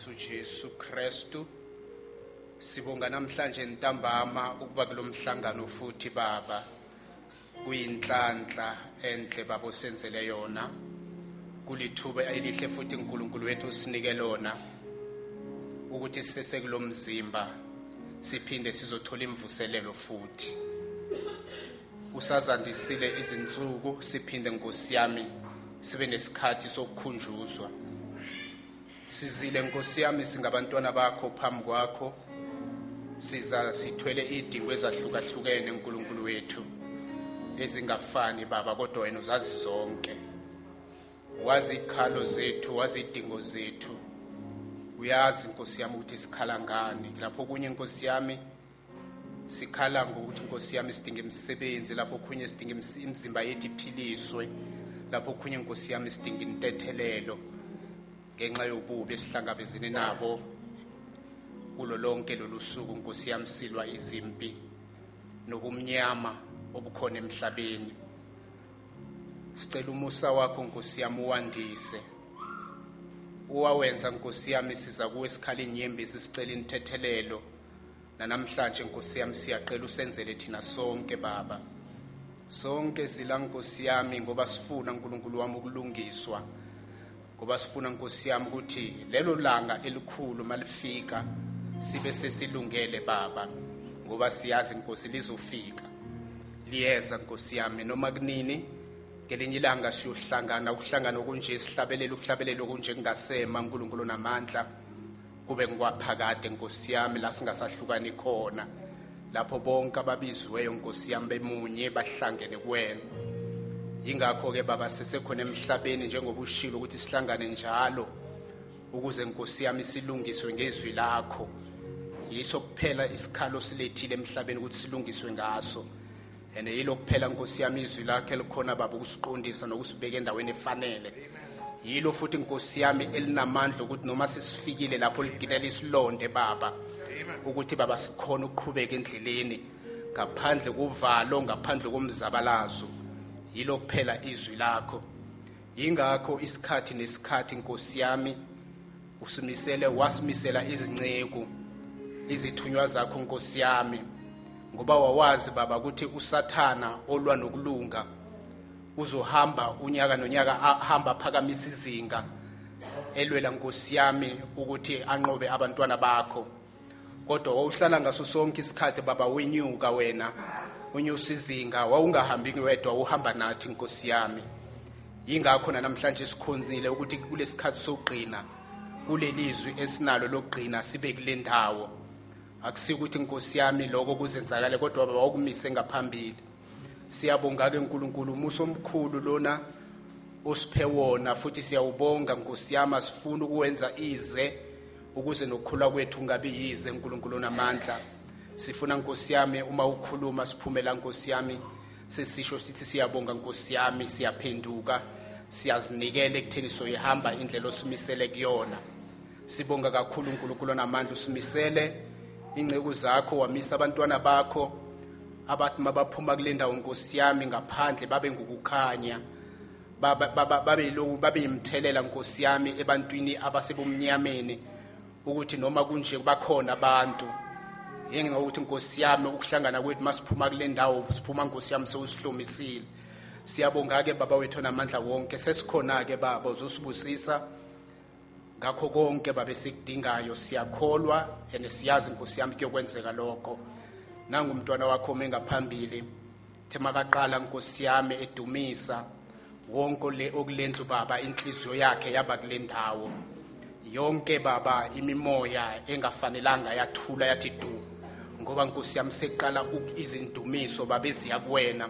onke Nkosi uJesu Kristu. Sibonga namhlanje ntambama ukuba kulomhlangano futhi baba. kuyinhlanhla enhle babo senzele yona kulithuba elihle futhi uNkulunkulu wethu usinike lona ukuthi sisese kulomzimba siphinde sizothola imvuselelo futhi usazandisile izinsuku siphinde Nkosi yami sibe nesikhathi sokukhunjuzwa sizile Nkosi yami singabantwana bakho phambi kwakho. Siza sithwele idingo ezahlukahlukene uNkulunkulu wethu ezingafani baba kodwa wena uzazi zonke. Wazi ikhalo zethu wazi idingo zethu. Uyazi inkosi yami ukuthi sikhala ngani. Lapho kunye inkosi yami sikhala ngokuthi inkosi yami sidinga imisebenzi. Lapho khunye sidinga imizimba yethu iphiliswe. Lapho khunye inkosi yami sidinga intethelelo. Ngenxa yobubi esihlangabezene nabo kulo lonke lolu suku inkosi yami silwa izimpi nobumnyama obukhona emhlabeni. Sicela umusa wakho nkosi yami uwandise. Uwawenza nkosi yami siza kuwe sikhala inyembezi sicela inthethelelo nanamhlanje nkosi yami siyaqela usenzele thina sonke baba. Sonke sila nkosi yami ngoba sifuna uNkulunkulu wami ukulungiswa. Ngoba sifuna nkosi yami ukuthi lelo langa elikhulu malifika sibe sesilungele baba ngoba siyazi inkosi lizofika. Liyeza nkosi yami noma kunini ngelinye ilanga siyohlangana ukuhlangana okunje sihlabelela ukuhlabelela okunje kungasema uNkulunkulu namandla kube ngikwaphakade nkosi yami la singasahlukani khona. Lapho bonke ababiziweyo nkosi yami bemunye bahlangene kuwena. Yingakho ke baba sesekhona emhlabeni njengoba ushilo ukuthi sihlangane njalo ukuze nkosi yami silungiswe ngezwi lakho. Yiso kuphela isikhalo silethile emhlabeni ukuthi silungiswe ngaso. And yilo kuphela nkosi yami izwi lakhe likhona baba ukusiqondisa nokusibeka endaweni efanele. Yilo futhi nkosi yami elinamandla ukuthi noma sesifikile lapho ligilela isilonde baba ukuthi baba sikhona ukuqhubeka endleleni ngaphandle kovalo ngaphandle komzabalazo. Yilo kuphela izwi lakho. Yingakho isikhathi nesikhathi nkosi yami usimisele wasimisela izinceku izithunywa zakho nkosi yami ngoba wawazi baba ukuthi usathana olwa nokulunga uzohamba unyaka nonyaka ahamba phakamisa izinga elwela nkosi yami ukuthi anqobe abantwana bakho. Kodwa wawuhlala ngaso sonke isikhathi baba wenyuka wena. Unyusa izinga wawungahambi wedwa uhamba nathi nkosi yami. Yingakho namhlanje sikhonzile ukuthi kulesikhathi sokugqina kulelizwi esinalo lokugqina sibe kule ndawo. Akusikuthi inkosi yami lokho kuzenzakale kodwa baba wakumise ngaphambili. Siyabonga ke uNkulunkulu umuso omkhulu lona osiphe wona futhi siyawubonga nkosi yami asifuna ukwenza ize ukuze nokukhula kwethu ngabe yize uNkulunkulu namandla. Sifuna nkosi yami uma ukhuluma siphumela nkosi yami. Sesisho sithi siyabonga nkosi yami siyaphenduka. Siyazinikela ekutheni soyihamba indlela osumisele kuyona. Sibonga kakhulu uNkulunkulu namandla usimisele. Ingceku zakho wamisa abantwana bakho. Abathi mabaphuma kule ndawo nkosi yami ngaphandle babe ngukukhanya. Babe loku babe imthelela nkosi yami ebantwini abasebumnyameni. Ukuthi noma kunje bakhona abantu. Yengenxa ukuthi nkosi yami ukuhlangana kwethu masiphuma kule ndawo siphuma nkosi yami sewusihlomisile siyabonga ke baba wethu namandla wonke. Sesikhona ke baba uzosibusisa. Ngakho konke babe sikudingayo siyakholwa and siyazi nkosi yami kuyokwenzeka lokho. Nangumntwana wakho mengaphambili themakaqala nkosi yami edumisa wonke le okulendlu baba inhliziyo yakhe yaba kule ndawo. Yonke baba imimoya engafanelanga yathula yathi du. Ngoba nkosi yami seqala izindumiso babe ziya kuwena.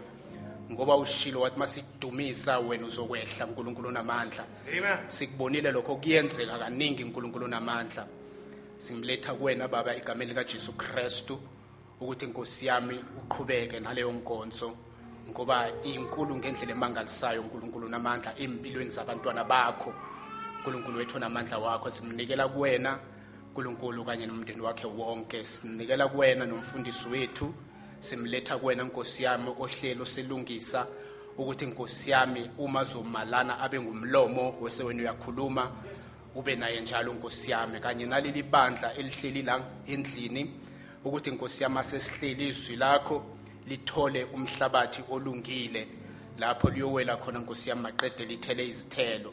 Ngoba ushilo wathi masikudumisa wena uzokwehla uNkulunkulu namandla. Amen. sikubonile lokho kuyenzeka kaningi uNkulunkulu namandla. Simletha kuwena baba igameni lika Jesu Kristu ukuthi inkosi yami uqhubeke naleyo nkonzo. Ngoba inkulu ngendlela emangalisayo uNkulunkulu namandla empilweni zabantwana bakho. uNkulunkulu wethu namandla wakho simnikela kuwena. uNkulunkulu kanye nomndeni wakhe wonke. Sinikela kuwena nomfundisi wethu simletha kuwena Nkosi yami ohlelo selungisa ukuthi Nkosi yami uma zomalana abe ngumlomo wese wena uyakhuluma ube naye njalo Nkosi yami. Kanye naleli bandla elihleli la endlini ukuthi Nkosi yami asesihleli izwi lakho lithole umhlabathi olungile. Lapho liyowela khona Nkosi yami maqede lithele izithelo.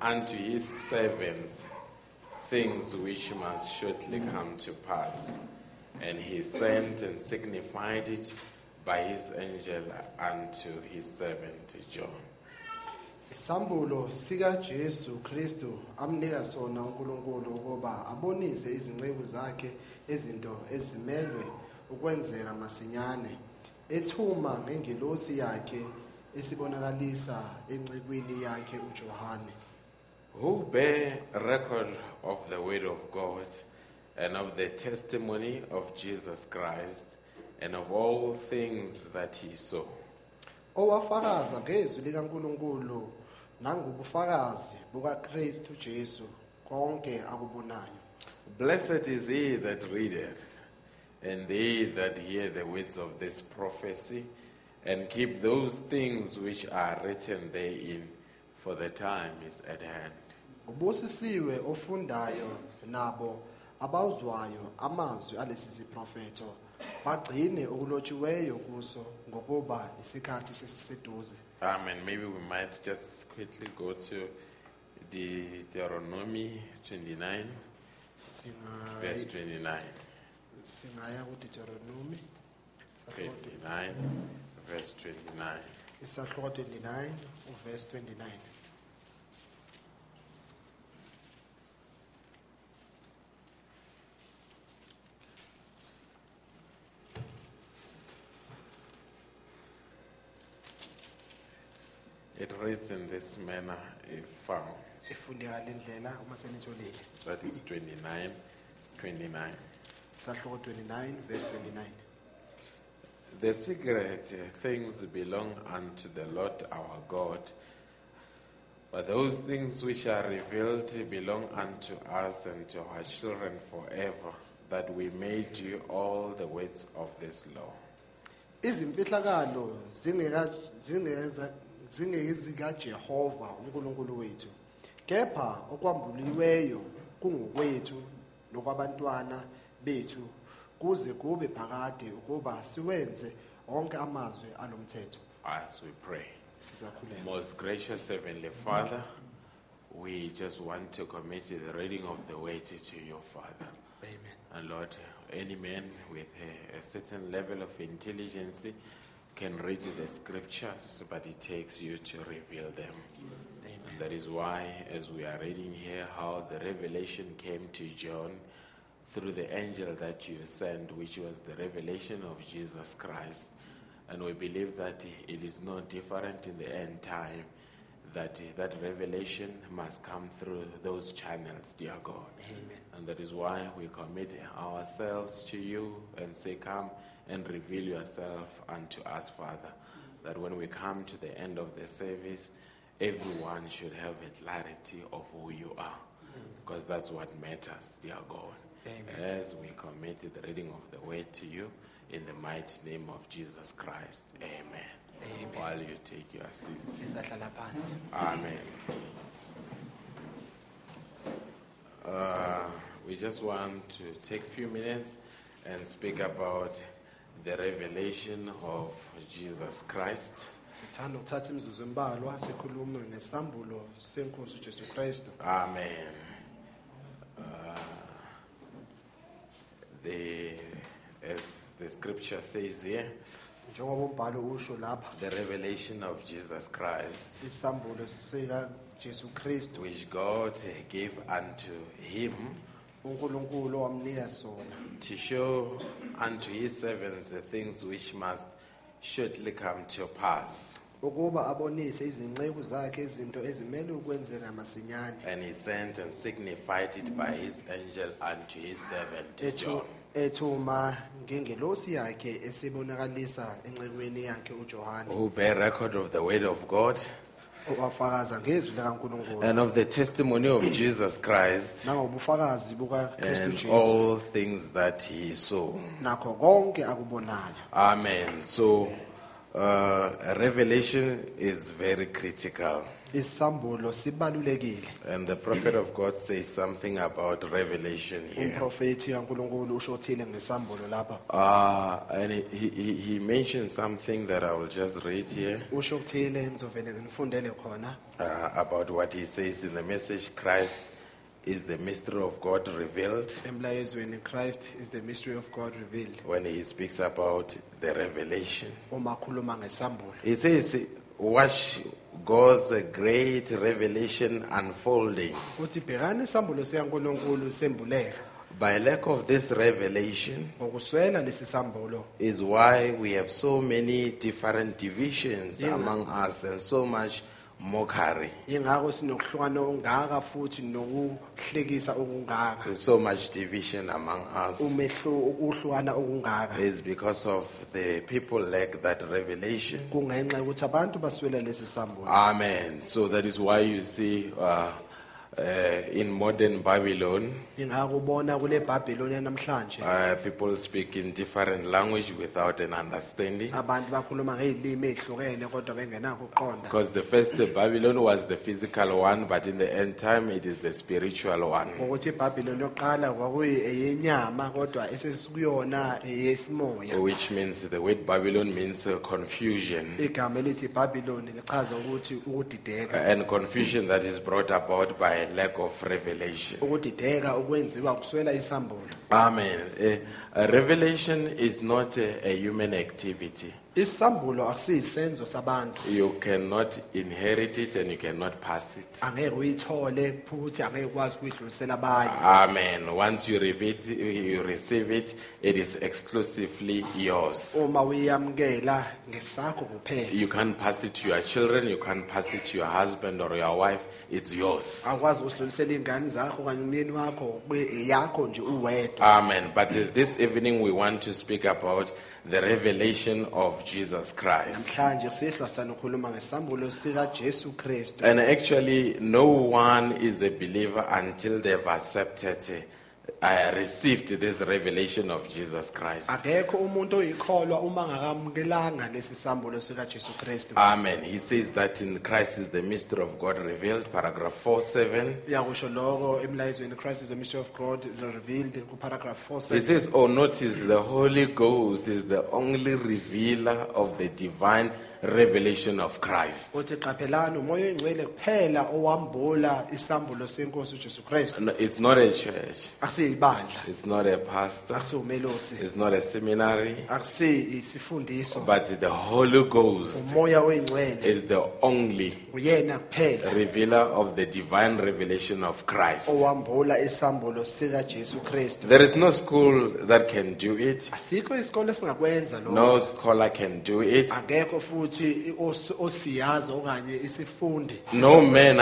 unto his servants things which must shortly come to pass. And he sent and signified it by his angel unto his servant John. isambulo sikajesu kristu amnika sona unkulunkulu ukuba abonise izinceku zakhe izinto ezimelwe ukwenzeka masinyane ethuma ngengelosi yakhe esibonakalisa encekwini yakhe ujohane who bear record of the word of God and of the testimony of Jesus Christ and of all things that he saw. owafakaza ngezwi likankulunkulu nangobufakazi bukakristu jesu konke akubonayo Blessed is he that readeth, and they that hear the words of this prophecy, and keep those things which are written therein, for the time is at hand. Ubusisiwe ofundayo nabo abawuzwayo amazwi alesi siprofeto bagcine okulotshiweyo kuso ngokuba isikhathi sesiseduze Amen. Maybe we might just quickly go to Deuteronomy 29, Singa- verse 29. singaya kudeuteronomy 29, verse 29. isahluko 29 uverse 29 It reads in this manner if found. ifundeka le ndlela uma senitholile That is 29, 29. isahluko 29 verse 29 The secret things belong unto the Lord our God, but those things which are revealed belong unto us and to our children forever, that we may do all the words of this law. izimfihlakalo zingeka- zingeza- zingezikajehova unkulunkulu wethu kepha okwambuliweyo kungokwethu nokwabantwana bethu kuze kube phakade ukuba siwenze onke amazwi alomthetho As we pray. sizakhulela Most gracious Heavenly Father, we just want to commit the reading of the word to your Father. amen And Lord, any man with a, a certain level of intelligence can read the scriptures, but it takes you to reveal them. amen That is why, as we are reading here, how the revelation came to John through the angel that you sent, which was the revelation of Jesus Christ. And we believe that it is no different in the end time, that that revelation must come through those channels, dear God. amen And that is why we commit ourselves to you and say, Come and reveal yourself unto us, Father. That when we come to the end of the service, everyone should have a clarity of who you are. Because that's what matters, dear God. Amen. As we commit the reading of the word to you, in the mighty name of Jesus Christ. Amen. Amen. While you take your seats. Amen. Uh, we just want to take a few minutes and speak about the revelation of Jesus Christ. sithanda ukuthatha imizuzu embalwa sikhulume ngesambulo senkosi ujesu kristu Amen. Uh, the, as the scripture says here, njengoba umbhalo usho lapha the revelation of Jesus Christ, isambulo sikajesu kristu which God gave unto him unkulunkulu owamnika sona to show unto his servants the things which must shortly come to pass. ukuba abonise izinceku zakhe izinto ezimele ukwenzeka masinyane And he sent and signified it by his angel unto his servant ethu John. ethuma ngengelosi yakhe esibonakalisa encekwini yakhe uJohane Who bear record of the word of God owafakaza ngezwi likaNkuluNkulu and of the testimony of Jesus Christ nangobufakazi bukaKristu and Jesu all things that he saw. nakho konke akubonayo Amen. So, uh, revelation is very critical. Isambulo sibalulekile. And the prophet of God says something about revelation here. umprofethi kaNkuluNkulu ngesambulo lapha. Uh, and he, he, he mentioned something that I will just read here. Usho ngizovele nginifundele khona. Uh, about what he says in the message Christ is the mystery of God revealed. Emlayezweni Christ is the mystery of God revealed. When he speaks about the revelation. uma khuluma ngesambulo. He says, Watch God's great revelation unfolding. uthi bhekani isambulo sikaNkuluNkulu sembuleka By lack of this revelation ngokuswela lesi sambulo is why we have so many different divisions among us and so much mockery. ingakho sinokuhlukana ongaka futhi nokuhlekisa okungaka There's so much division among us. umehlo ukuhlukana okungaka It's because of the people lack that revelation. kungenxa yokuthi abantu baswela lesi sambulo Amen. So that is why you see uh, uh, in modern Babylon, ingakho ubona kule Babylon yanamhlanje uh, people speak in different language without an understanding. abantu bakhuluma ngezilimi ezihlukene kodwa bengenakho ukuqonda Because the first Babylon was the physical one, but in the end time it is the spiritual one. ngokuthi iBabylon yokuqala kwakuyi eyenyama kodwa esesikuyona eyesimoya Which means the word Babylon means uh, confusion. igama elithi Babylon lichaza ukuthi ukudideka And confusion that is brought about by lack of revelation. ukudideka ukwenziwa kuswela isambulo Amen. Uh, revelation is not a, a human activity. Isambulo akusiyisenzo sabantu You cannot inherit it and you cannot pass it. angeke uyithole futhi angeke ukwazi ukuyidlulisela abanye Amen. Once you receive it, you receive it, it is exclusively yours. uma uyamkela ngesakho kuphela You can't pass it to your children, you can't pass it to your husband or your wife, it's yours. usidlulisela ingane zakho kanye umyeni wakho kube eyakho nje uwedwa Amen. But this evening we want to speak about the revelation of Jesus Christ. namhlanje sihlwa sithanda ukukhuluma ngesambulo sikaJesu Kristu And actually, no one is a believer until they've accepted, uh, received this revelation of Jesus Christ. akekho umuntu oyikholwa uma ngakamukelanga lesi sambulo sikaJesu Kristu Amen. He says that in Christ is the mystery of God revealed, paragraph 4 7. uyakusho lokho emlayezweni Christ is the mystery of God revealed kuparagraph 4 He 7 says, Oh, notice the Holy Ghost is the only revealer of the divine revelation of Christ. uthi qaphelani umoya oyingcwele kuphela owambula isambulo senkosi uJesu Kristu. No, It's not a church, akusiyibandla it's not a pastor, it's not a seminary, but the Holy Ghost umoya oyingcwele is the only uyena kuphela. revealer of the divine revelation of Christ. owambula isambulo sikaJesu Kristu. There is no school that can do it, asikho isikole singakwenza lokho. No scholar can do it, akekho futhi os- osiyazi okanye isifundi no man,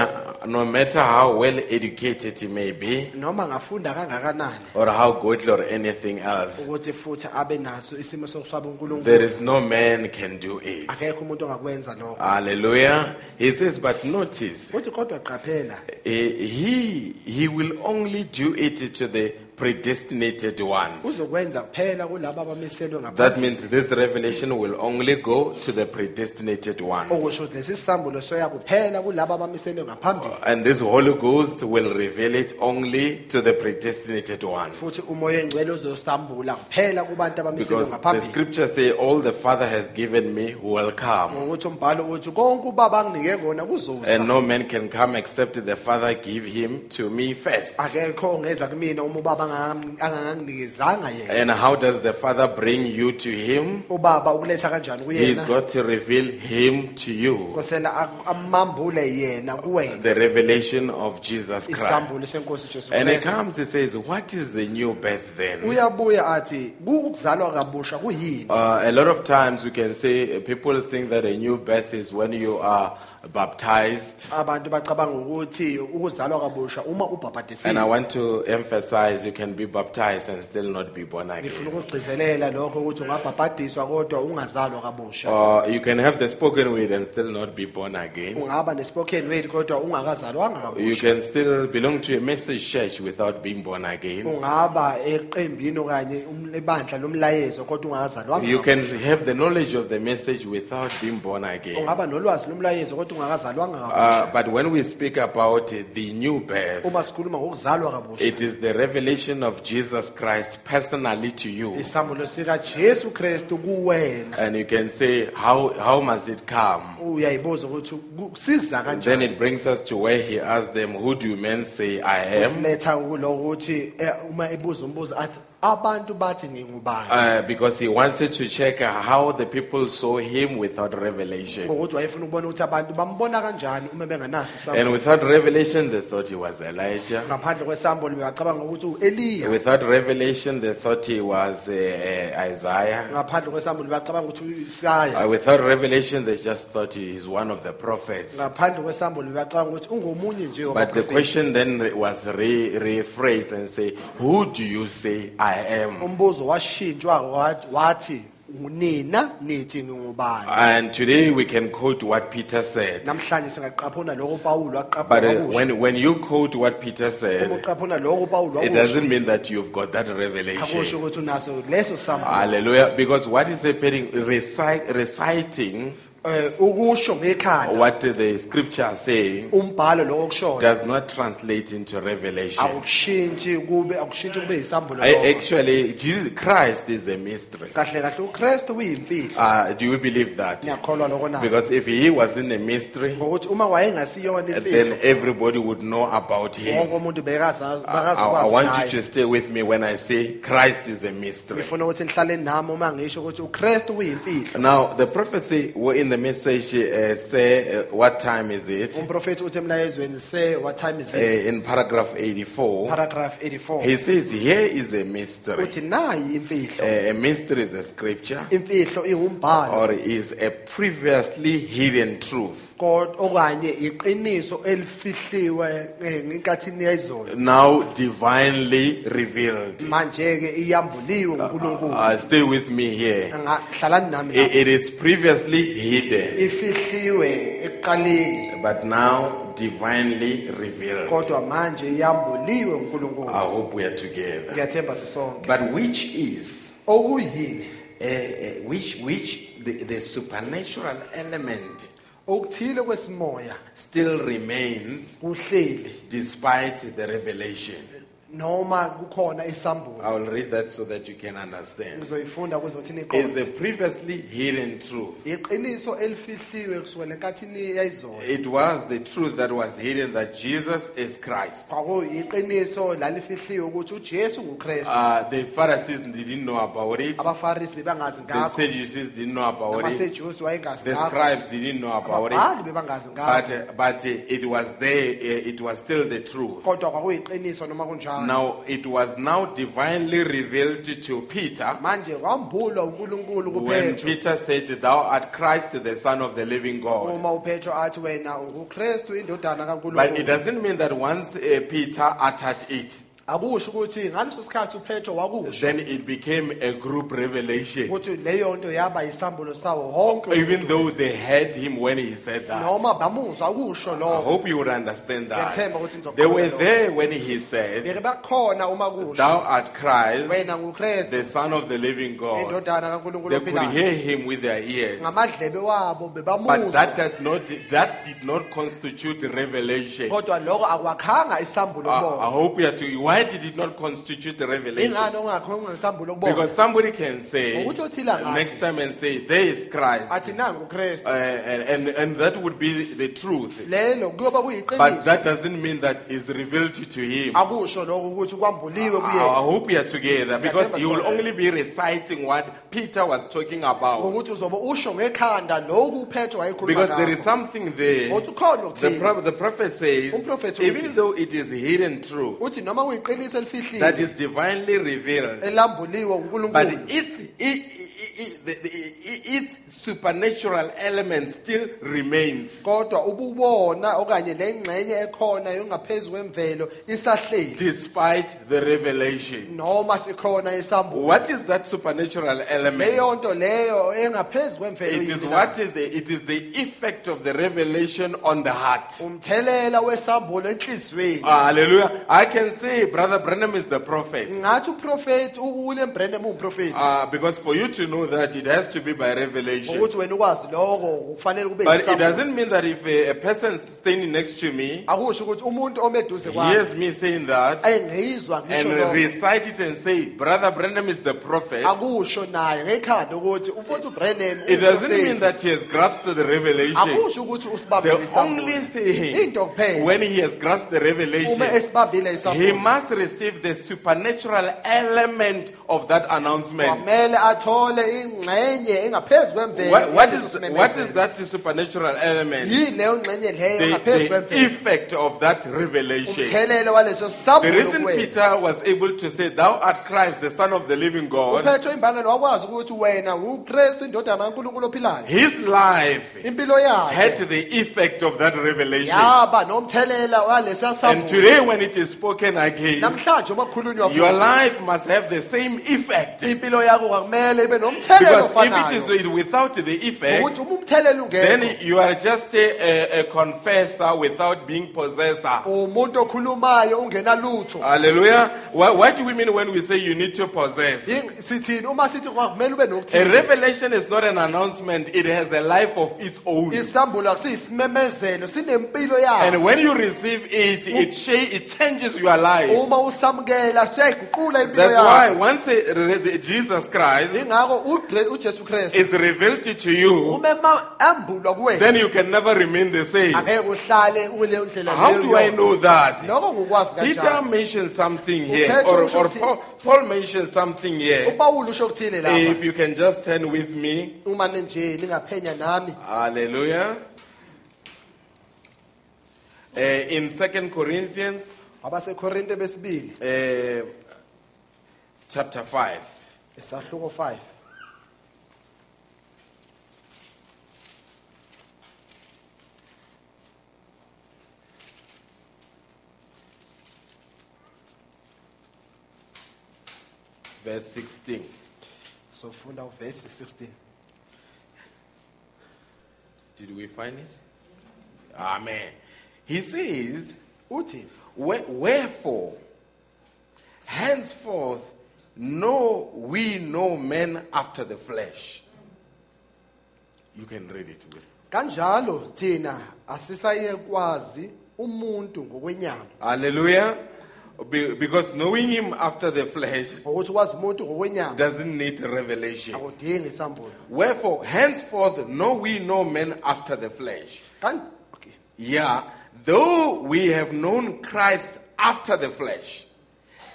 no matter how well educated he may be, noma ngafunda kangakanani or how godly or anything else. ukuthi futhi abe naso isimo sokuswaba uNkulunkulu is no man can do it. akekho umuntu ongakwenza lokho Hallelujah. He says, but notice, uthi kodwa qaphela eh, he, he will only do it to the predestinated ones. uzokwenza kuphela kulabo abamiselwe That means this revelation will only go to the predestinated ones. okusho ukuthi lesi sambulo soya kuphela kulabo abamiselwe ngaphambili And this Holy Ghost will reveal it only to the predestinated ones. futhi umoya engcwele uzosambula kuphela kubantu abamiselwe Because the ngaphambili scripture say all the Father has given me will come. ngokuthi umbhalo uthi konke ubaba anginike kona kuzoza And no man can come except the Father give him to me first. akekho ongeza kumina uma ubaba yena And how does the Father bring you to Him? ubaba ukuletha kanjani He's kuyena got to reveal Him to you. kosela amambule yena kuwena The revelation of Jesus Christ. isambulo senkosi Jesu And he Kristu comes, he says, What is the new birth then? uyabuya athi ku- kabusha kuyini Uh, a lot of times we can say uh, people think that a new birth is when you are baptized. abantu bacabanga ukuthi ukuzalwa kabusha uma And I ubhabhadisiwe want to emphasize you can be baptized and still not be born ngifuna again. ukugcizelela lokho ukuthi ungabhabhadiswa kodwa ungazalwa kabusha Or you can have the spoken word and still not be born again. ungaba nespoken word kodwa ungakazalwanga You kabusha can still belong to a message church without being born again. ungaba eqembini okanye um- ebandla lomlayezo kodwa ungakazalwanga You can have the knowledge of the message without being born again. ungaba nolwazi lomlayezo kodwa ungakazalwanga kabusha Uh, but when we speak about uh, the new birth, uma sikhuluma ngokuzalwa kabusha it is the revelation of Jesus Christ personally to you. isambulo sika Jesu Kristu kuwena And you can say, how, how must it come? uyayibuza ukuthi kusiza Then it brings us to where he asks them, Who do men say I am? siletha kuloko ukuthi eh, uma ebuza umbuzo athi abantu bathi ngingubani Uh, because he wanted to check how the people saw him without revelation. ngokuthi wayefuna ukubona ukuthi abantu bambona kanjani uma bengenaso And without revelation, they thought he was Elijah. ngaphandle kwesambulo bebacabanga ukuthi u-eliya Without revelation, they thought he was uh, uh, Isaiah. ngaphandle kwesambulo bacabanga ukuthi u-isaya Uh, without revelation, they just thought he is one of the prophets. ngaphandle kwesambulo bebacabanga ukuthi ungomunye nje But the question then was re- rephrased and say, Who do you say I am? umbuzo washintshwa wathi- wathi nina nithi ngingubani And today we can quote what Peter said. namhlanje singaqaphuna lokho upawulo But uh, when, when you quote what Peter uma said, uqaphuna lokho upawulo it wakusho doesn't mean that you've got that akusho revelation. ukuthi unaso leso sambulo Hallelujah. Because what is happening, recite, reciting eh ukusho ngekhanda what the scripture are saying umbhalo lokho kushoyo does not translate into revelation. akushintshi kube akushintshi kube isambulo I, lokho. actually, Jesus Christ is a mystery. kahle kahle uKristu uyimfihlo Uh, do you believe that? ngiyakholwa lokho na Because if he was in a mystery, ngokuthi uma wayengasiyona then everybody would know about him. umuntu bekaza I, bakazi I want you ngaye to stay with me when I say Christ is a mystery. ngifuna ukuthi nihlale nami uma ngisho ukuthi uKristu uyimfihlo Now, the prophecy in the message uh, say, uh, what time is it? umprofeti uthi emlayezweni say what time is Uh, it in paragraph 84, paragraph 84 he says, Here is a mystery. uthi nayi imfihlo Uh, a mystery is a scripture imfihlo ingumbhalo or is a previously hidden truth. Kodwa okanye iqiniso elifihliwe eh, ngenkathini Now divinely revealed. manje ke iyambuliwe uNkulunkulu Uh, stay with me here. hlalani nami I- lapha. it is previously hidden, ifihliwe ekuqaleni but now divinely revealed. kodwa manje iyambuliwe uNkulunkulu I hope we are together. ngiyathemba sisonke But which is, okuyini uh, uh, which, which the, the supernatural element okuthile kwesimoya still remains kuhleli despite the revelation. Noma kukhona I will read that so that you can understand. ngizoyifunda ukuze uthini It's a previously hidden truth. iqiniso elifihliwe kusukela enkathini yayizolo It was the truth that was hidden that Jesus is Christ. kwakuyiqiniso lalifihliwe ukuthi uJesu nguKristu Uh, the Pharisees didn't know about it. abafarisi bebangazi The ngakho Sadducees didn't know about it. wayengazi The ngakho scribes didn't know about it. ababhali bebangazi But, ngakho but uh, it was there, it was still the truth. kodwa kwakuyiqiniso noma kunjalo Now, it was now divinely revealed to Peter manje kwambulwa uNkulunkulu when kuPetro Peter said, Thou art Christ, the Son of the living God. uma uPetro athi wena unguKristu indodana But it kaNkulunkulu doesn't mean that once uh, Peter uttered it, akusho ukuthi ngaleso sikhathi uPetro wakusho then it became a group revelation. ukuthi leyo nto yaba isambulo sawo wonke Even though they heard him when he said that. noma bamuzwa kusho I lokho hope you would understand that. Ngiyathemba ukuthi nizokholwa They were lokho. there when he said, beke bakhona uma kusho Thou art Christ, wena nguKristu the Son of the living God. indodana kaNkulunkulu They could ophilayo hear him with their ears. ngamadlebe wabo But bebamuzwa that did not that did not constitute revelation. kodwa lokho akwakhanga isambulo I, I hope you are to why why did it not constitute the revelation? ingani ongakhona ngesambulo Because somebody can say Ngokuthi next time and say, There is Christ. athi nangu ukristu Uh, and, and, and that would be the truth. lelo kuyoba But kuyiqiniso that doesn't mean that is revealed to him. akusho lokho ukuthi kwambuliwe I, I hope we are together because you will only be reciting what Peter was talking about. ngokuthi uzobe usho ngekhanda lokhu uPetro Because there is something there. ukhona The, ukuthini pro- the prophet says, Umprofethi even though it is hidden truth uthi noma that is divinely revealed, elambuliwe but its, it, it, the, the, its supernatural element still remains. kodwa ububona okanye lengxenye ekhona yongaphezulu kwemvelo isahleli Despite the revelation. noma sikhona isambulo What is that supernatural element? leyo nto leyo engaphezulu kwemvelo It is yini na? what is the, it is the effect of the revelation on the heart. umthelela wesambulo enhliziyweni Hallelujah. I can say Brother Branham is the prophet. ngathi uprofeti uWilliam Branham umprofeti Uh, because for you to know that, it has to be by revelation. ukuthi wena ukwazi lokho kufanele kube But it doesn't mean that if a, a person standing next to me akusho ukuthi umuntu omeduze kwami hears me saying that engizwa ngisho and lokho. recite it and say, Brother Branham is the prophet, akusho naye ngekhanda ukuthi umfowethu uBranham it doesn't mean that he has grasped the revelation. akusho ukuthi usibambile The only isambulo thing, into kuphela. when he has grasped the uma revelation, esibambile he isambulo must receive the supernatural element of that announcement. kwamele athole ingxenye engaphezulu kwemvelo What, is, simemezelo. what is that supernatural element? yini ngxenye leyo The, the effect of that revelation. The reason Peter was able to say, Thou art Christ, the Son of the living God, imbangelo wakwazi ukuthi wena uKristu indodana kaNkulunkulu ophilayo his life impilo had the effect of that revelation. And today, when it is spoken again, namhlanje uma kukhulunywa your life must have the same effect. Impilo yakho kwakumele ibe Because if it is without the effect, ukuthi uma umthelela ungekho then you are just a, a, a confessor without being possessor. umuntu okhulumayo ungenalutho Hallelujah. What, what do we mean when we say you need to possess? Ying- sithini uma sithi kwakumele ube A revelation is not an announcement, it has a life of its own. isambulo akusiyisimemezelo sinempilo And when you receive it, it, it changes your life. uma usamukela siyayiguqula impilo That's why once a- re- the- Jesus Christ ingakho uDre- uJesu Kristu is revealed to you, uma ema- ambulwa kuwena then you can never remain the same. angeke uhlale kuleyo ndlela How do I know that? Peter mentioned something here, or, or Paul, Paul mentioned something here. upawulo usho kuthile lapha If you can just turn with me. uma nje ningaphenya nami Hallelujah. Uh, in Second Corinthians uh, chapter 5. isahluko 5 verse 16. sofunda uvesi 16 Did we find it? Amen. He says, uthi "Whe- Wherefore, henceforth, know we no men after the flesh. You can read it with. kanjalo thina asisayekwazi umuntu ngokwenyama Hallelujah. Be- Because knowing him after the flesh ngokuthi ukwazi umuntu ngokwenyama doesn't need revelation. akudingi isambulo Wherefore, henceforth, know we no men after the flesh. Kan- okay. Yeah, though we have known Christ after the flesh,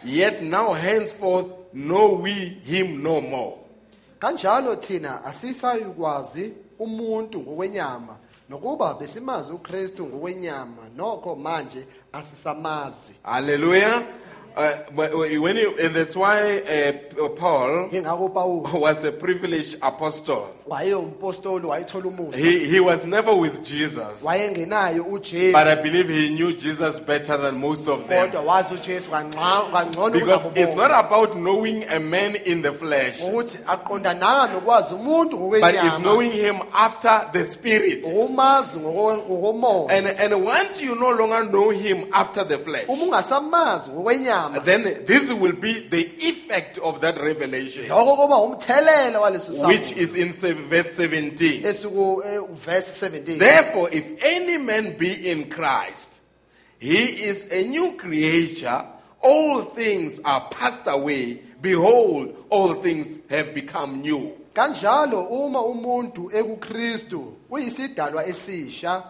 yet now henceforth know we him no more. kanjalo thina asisayikwazi umuntu ngokwenyama nokuba besimazi uKristu ngokwenyama nokho manje asisamazi Hallelujah. Uh, when you, and that's why uh, Paul was a privileged apostle. wayeumpostoli wayithola umusa He, he was never with Jesus, but I believe he knew Jesus better than most of them. kodwa wazi uJesu kangcono kangcono Because it's not about knowing a man in the flesh, ukuthi aqondananga nokwazi umuntu but it's knowing him after the spirit. ukumazi ngoko- ngokomoya. And, and once you no longer know him after the flesh, then this will be the effect of that revelation, kuba waleso which is in se- verse 17. esuku eh, verse 17 Therefore, if any man be in Christ, he is a new creature. all things are passed away. Behold, all things have become new. kanjalo uma umuntu ekuKristu uyisidalwa esisha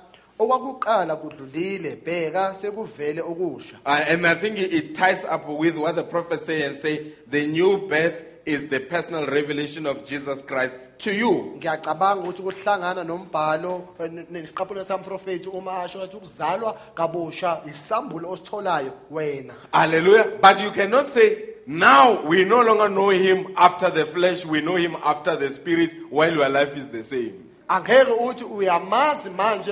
okwakuqala kudlulile bheka sekuvele okusha Uh, and I think it, it ties up with what the prophet say and say the new birth is the personal revelation of Jesus Christ to you. ngiyacabanga ukuthi kuhlangana nombhalo eh, samprofethi uma asho ukuthi ukuzalwa kabusha isambulo ositholayo wena Hallelujah. But you cannot say, now we no longer know him after the flesh, we know him after the spirit, while your life is the same. Angeke uthi uyamazi manje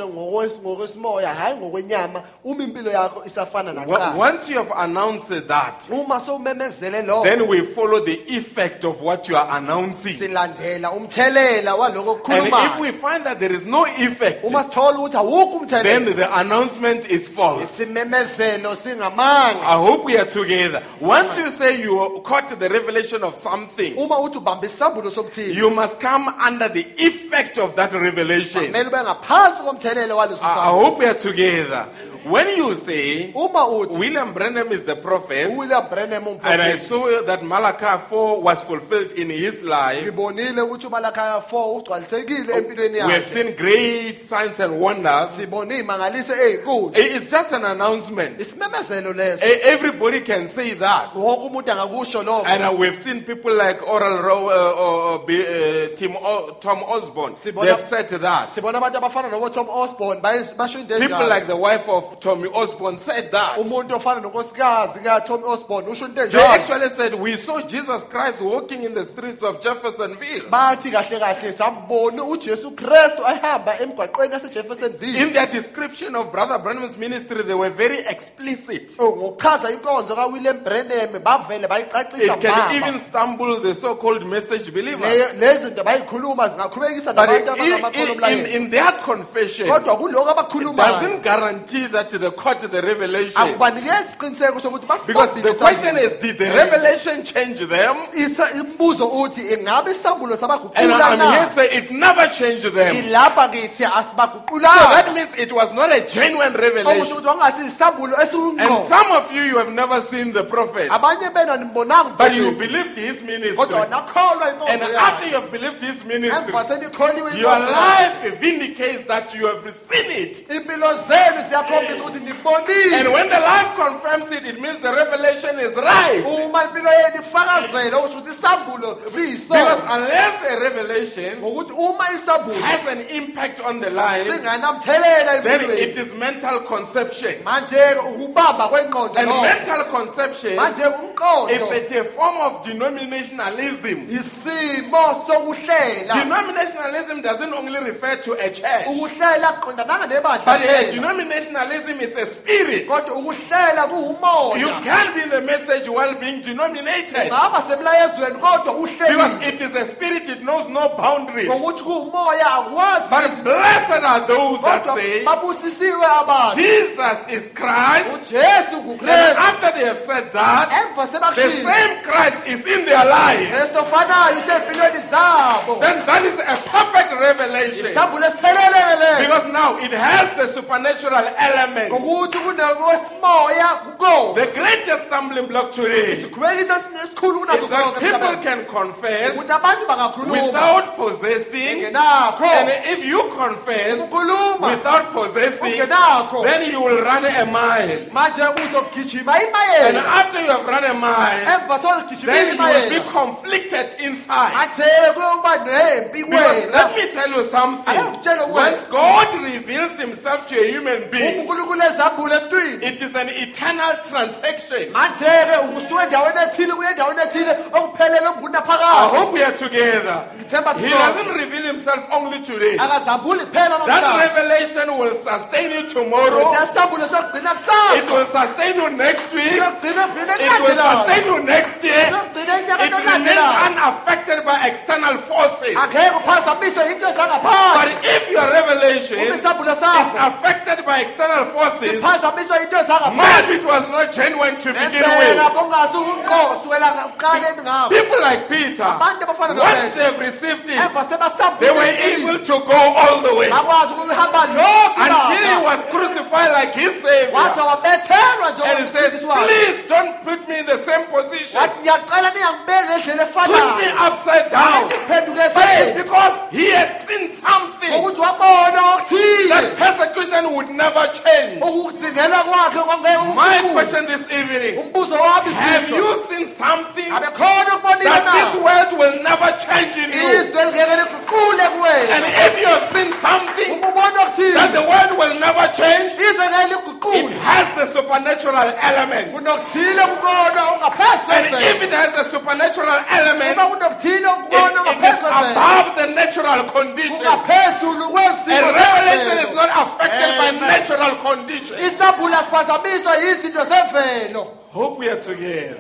hayi ngokwenyama uma impilo yakho isafana nakuqala Once you have announced that, uma sowumemezele lokho then we follow the effect of what you are announcing. silandela umthelela waloko And if we find that there is no effect, uma sithola ukuthi awukho then the announcement is false. isimemezelo singamanga I hope we are together. Once you say you caught the revelation of something, uma uthi ubambe isambulo you must come under the effect of that revelation. kumele ube ngaphansi komthelela waleso I, I hope we are together. When you say uma uthi William Branham is the prophet, uWilliam Branham and I umprofeti saw that Malachi 4 was fulfilled in his life, ngibonile ukuthi uMalakhaya 4 ugcwalisekile empilweni we have yakhe seen great signs and wonders. sibone imangaliso ezinkulu I- It's just an announcement. isimemezelo leso E- Everybody can say that. wonke umuntu angakusho lokho And uh, we've seen people like Oral Rowe uh, or, or B- uh, Tim o- Tom Osborn. They Sibona- have said that. sibona abantu abafana nobo Tom Osborn basho into People like the wife of Tommy Osborn said that. umuntu ofana nonkosikazi ka Osborn usho into They enjalo actually said, We saw Jesus Christ walking in the streets of Jeffersonville. bathi kahle kahle sambona uJesu Kristu ehamba emgwaqweni yaseJeffersonville In their description of Brother Branham's ministry, they were very explicit. Oh, ngokuchaza inkonzo kaWilliam Branham bavele bayicacisa It can mama even stumble the so called message believers. Leyo- lezi bayikhuluma zingaqhubekisa But nabantu in, in, in, omlayezo in their confession, kodwa kuloko abakhulumayo doesn't guarantee that they caught the revelation. akubanikezi isiqiniseko sokuthi Because the question is, did the revelation change them? Isa- uthi ingabe isambulo And sabaguqula I'm here na to say it never changed them. ngilapha ngithi So asibaguqulanga that means it was not a genuine okusho revelation. ukuthi And some of you, you have never seen the prophet, abanye bena nimbonanga but you umprofethi, believed his ministry. kodwa nakholwa And inkonzo after yakhe you have believed his ministry, emva senikholiwe your inkonzo yakhe life vindicates that you have seen it. impilo zenu ziyakhombisa ukuthi And when the life confirms it, it means the revelation is right. uma impilo yenu ifakazela okusho ukuthi isambulo Because unless a revelation ngokuthi has an impact on the life, then it is mental conception. manje ukubamba kwengqondo And mental conception is a form of denominationalism. Denominationalism doesn't only refer to a church, ukuhlela kuqondananga nebandla but a kuphela. Denominationalism is a spirit. kodwa ukuhlela You kuwumoya can't be in the message while being denominated. ungaba semlayezweni kodwa Because it is a spirit, it knows no boundaries. ngokuthi kuwumoya akwazi But blessed are those that kodwa say, babusisiwe abantu Jesus is Christ. ujesu And after they have said that, emva the same Christ is in their life. kristu ofanayo usempilweni zabo Then that is a perfect revelation. isambulo Because now it has the supernatural kunekwesimoya The greatest stumbling block today is sikhubekisa esikhulu kunazo that people can confess without possessing. And if you confess without possessing, then you will run a mile. And after you have run a mile, then you will be conflicted inside. Because let me tell you something. Once God reveals himself to a human being, unkulunkulu ezambule emntwini it is an eternal transaction. manje-ke ukusuka endaweni ethile kuye endaweni ethile okuphelele I hope we are together. He doesn't reveal himself only today. That revelation will sustain you tomorrow. It will sustain you next week. It will sustain you next year. It remains unaffected by external forces. angeke uphazamiswe into But if your revelation is affected by external forces, maybe it was not genuine to begin with. bongazi uqobo kusukela ekuqaleni ngabo People like Peter, once they've received it, they were able to go all the way. Bakwazi ukuhamba lokhu until he was crucified like his savior. And he says, Please don't put me in the same position. wathi ngiyacela ningangibeki ngendlela Put me upside down. But it's because he had seen something. Ukuthi wabona okuthile. That persecution would never change. My question this evening Have you seen something that this world will never change in you? And if you have seen something that the world will never change, it has the supernatural element. kunokuthile ukubona ongaphezu And if it has the supernatural element, it, it is above the natural condition. And kwesimo revelation is not affected by natural conditions. isambula siphazamiswa yizinto zemvelo Hope we are together.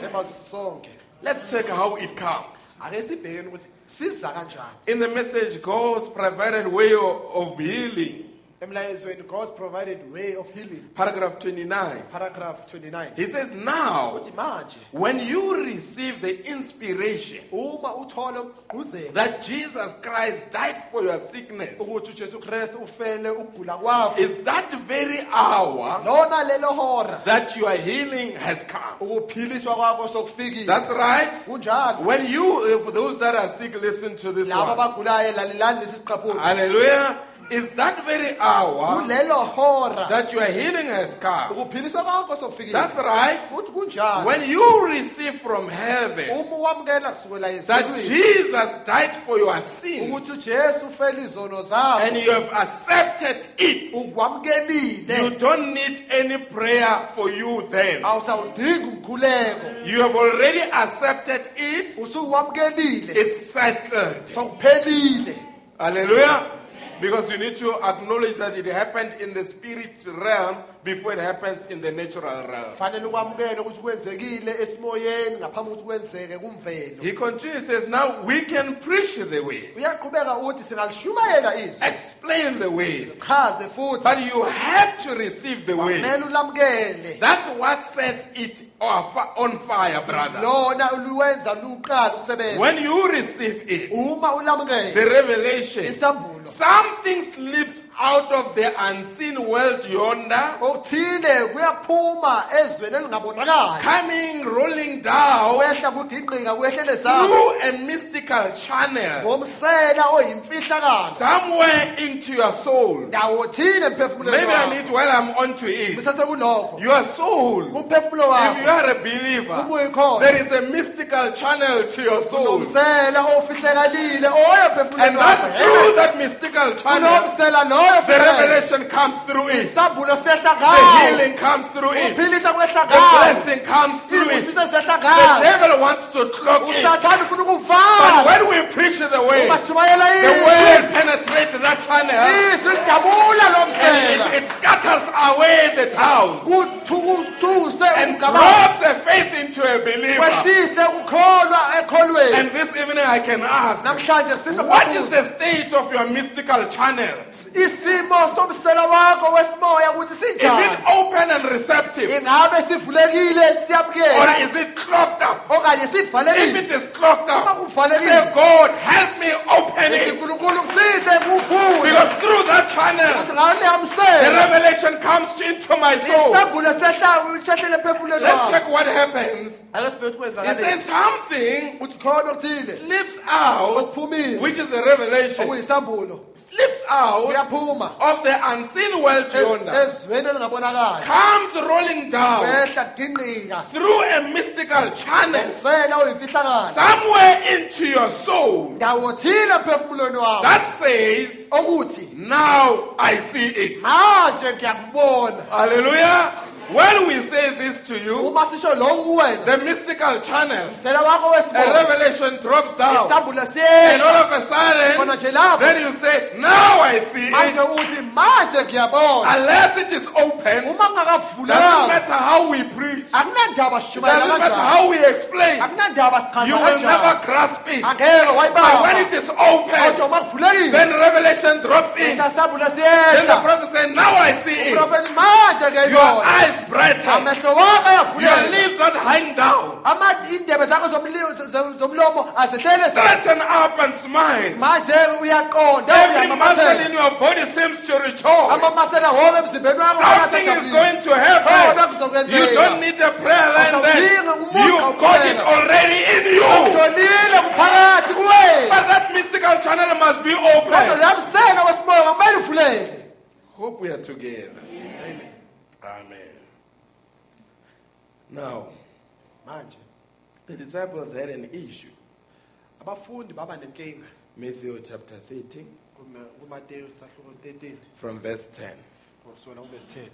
themba sonke Let's check how it comes. ake sibhekeni ukuthi siza kanjani In the message, God's provided way of, of healing, emlayezweni god's provided way of healing paragraph 29. paragraph 29 He says, Now, uthi manje when you receive the inspiration uma uthole ukugquzeka that Jesus Christ died for your sickness, ukuthi ujesu kristu ufele ukugula kwakho is that very hour lona lelo hora that your healing has come. ukuphiliswa kwakho sokufikile That's right. kunjalo When you, for those that are sick, listen to this laba one. abagulayo lalelani lesi siqaphuli Hallelujah. Is that very hour kulelo hora that your healing has come. ukuphiliswa kwakho sokufikile That's right. futhi kunjalo When you receive from heaven uma wamukela kusukela that ezulwini Jesus died for your sin ukuthi ujesu ufele izono and zakho you have accepted it, you ukwamukelile don't need any prayer for you then. awusawudingi umkhuleko You have already accepted it, usuwamukelile it's settled. sokuphelile Hallelujah. Because you need to acknowledge that it happened in the spirit realm before it happens in the natural realm. fanele ukwamukele ukuthi kwenzekile esimoyeni ngaphambi kokuthi kwenzeke kumvelo. He continues, says, Now we can preach the way, uyaqhubeka uthi singalishumayela izwi. Explain the way, chaze futhi. But you have to receive the way. kumele ulamukele. That's what sets it on fire, brother. lona luwenza luqala ukusebenza When you receive it, uma the revelation, isambulo. something slips out of the unseen world yonder, okuthile kuyaphuma ezweni elingabonakali. coming, rolling down kwehla kugingqika kwehlele zakho through a mystical channel, ngomsela oyimfihlakalo. somewhere into your soul. ndawo thile emphefumulweni Maybe I need while I'm onto it. kusesekulokho Your soul, if you wakho are a believer, there is a mystical channel to your soul. unomsela ofihlekalile oyo And emphefumulweni that wakho eh? through that mystical channel, kunomsela loyo the revelation comes through it. The healing comes through it. The blessing comes through it. The devil wants to clock it. But when we preach the way, mashumayela the word penetrates that channel izwi lidabula lo and it, it scatters away the kuthuse and drops a faith into a believer. kwehlise ukukholwa ekholweni And this evening I can ask, what is the state of your mystical channel? Isimo somsela wakho wesimoya ukuthi Is it sinjani? open and receptive? ingabe sivulekile? Or siyamukela is it clogged up? okanye If sivalekile it is clogged up, Kufanele- say, God, help me open it. unkulunkulu kusize kuvule Because through that channel, ukuthi ngayo leya the revelation comes into my soul. isambulo sehla sehlele emphefumulweni Let's check what happens. ake sibheke He kwenzakaleni says something uthi khona okuthile. slips out, okuphumile. which is the revelation, okuyisambulo. Slips out of the unseen world yonder, ezweni elingabonakali comes rolling down through a mystical channel somewhere into your soul ndawo thile emphefumulweni wakho. that says, okuthi Now I see it. manje ngiyakubona. Hallelujah. When we say this to you, uma sisho lokhu kuwena the mystical channel, msela wakho a revelation drops down. isambulo And all of a sudden, nje lapho. then you say, Now I see. Manje it. uthi manje ngiyabona. Unless it is open, uma doesn't matter how we preach, akunandaba doesn't matter how we explain, akunandaba you sichaza will never grasp it. angeke But when it is open, uma kuvulekile then revelation drops in. isasambulo Then the siyehla prophet said, Now I see it. manje Your ngiyayibona eyes wakho Your lips that hang down. ama indebe zakho zomli- zo- zomlomo azihlele Straighten up and smile. Every muscle in your body seems to rejoice. amamasela wonke emzimbeni wakho Something is going to happen. You don't need a prayer line then. You've got it already in you. utholile kuphakathi kuwena But that mystical channel must be open. luyamseka wesimoya kumele uvuleke Hope we are together. Amen. Amen. Now, manje the disciples had an issue. abafundi baba nenkinga Matthew chapter 13, Kuma- kumateyu sahluko 13 from verse 10. ngokusukela kuvesi 10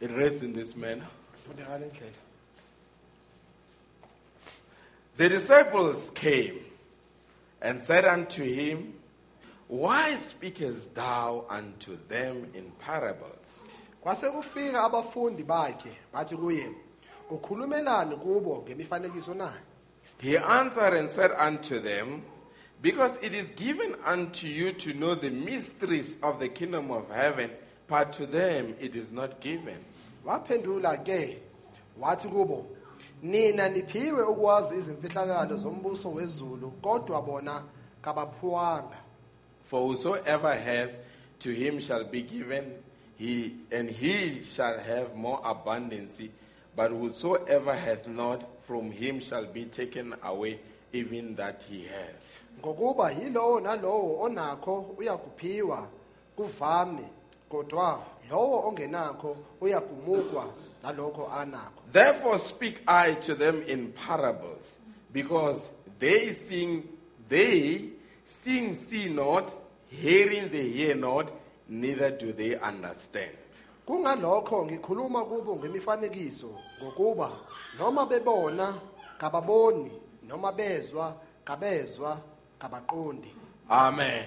It reads in this manner. funde ngale ndlela The disciples came and said unto him, Why speakest thou unto them in parables? kwase kufika abafundi bakhe bathi kuye ukhulumelani kubo ngemifanekiso na He answered and said unto them, Because it is given unto you to know the mysteries of the kingdom of heaven, but to them it is not given. waphendula ke wathi kubo nina niphiwe ukwazi izimfihlakalo zombuso wezulu kodwa bona kabaphuwanga For whosoever hath, to him shall be given, he and he shall have more abundancy. But whosoever hath not, from him shall be taken away even that he hath. ngokuba yilowo nalowo onakho uyakuphiwa kuvame kodwa lowo ongenakho uyakumukwa nalokho anakho Therefore speak I to them in parables, because they sing, they sing, see not, hearing they hear not, neither do they understand. kungalokho ngikhuluma kubo ngemifanekiso ngokuba noma bebona kababoni noma bezwa kabezwa kabaqondi Amen.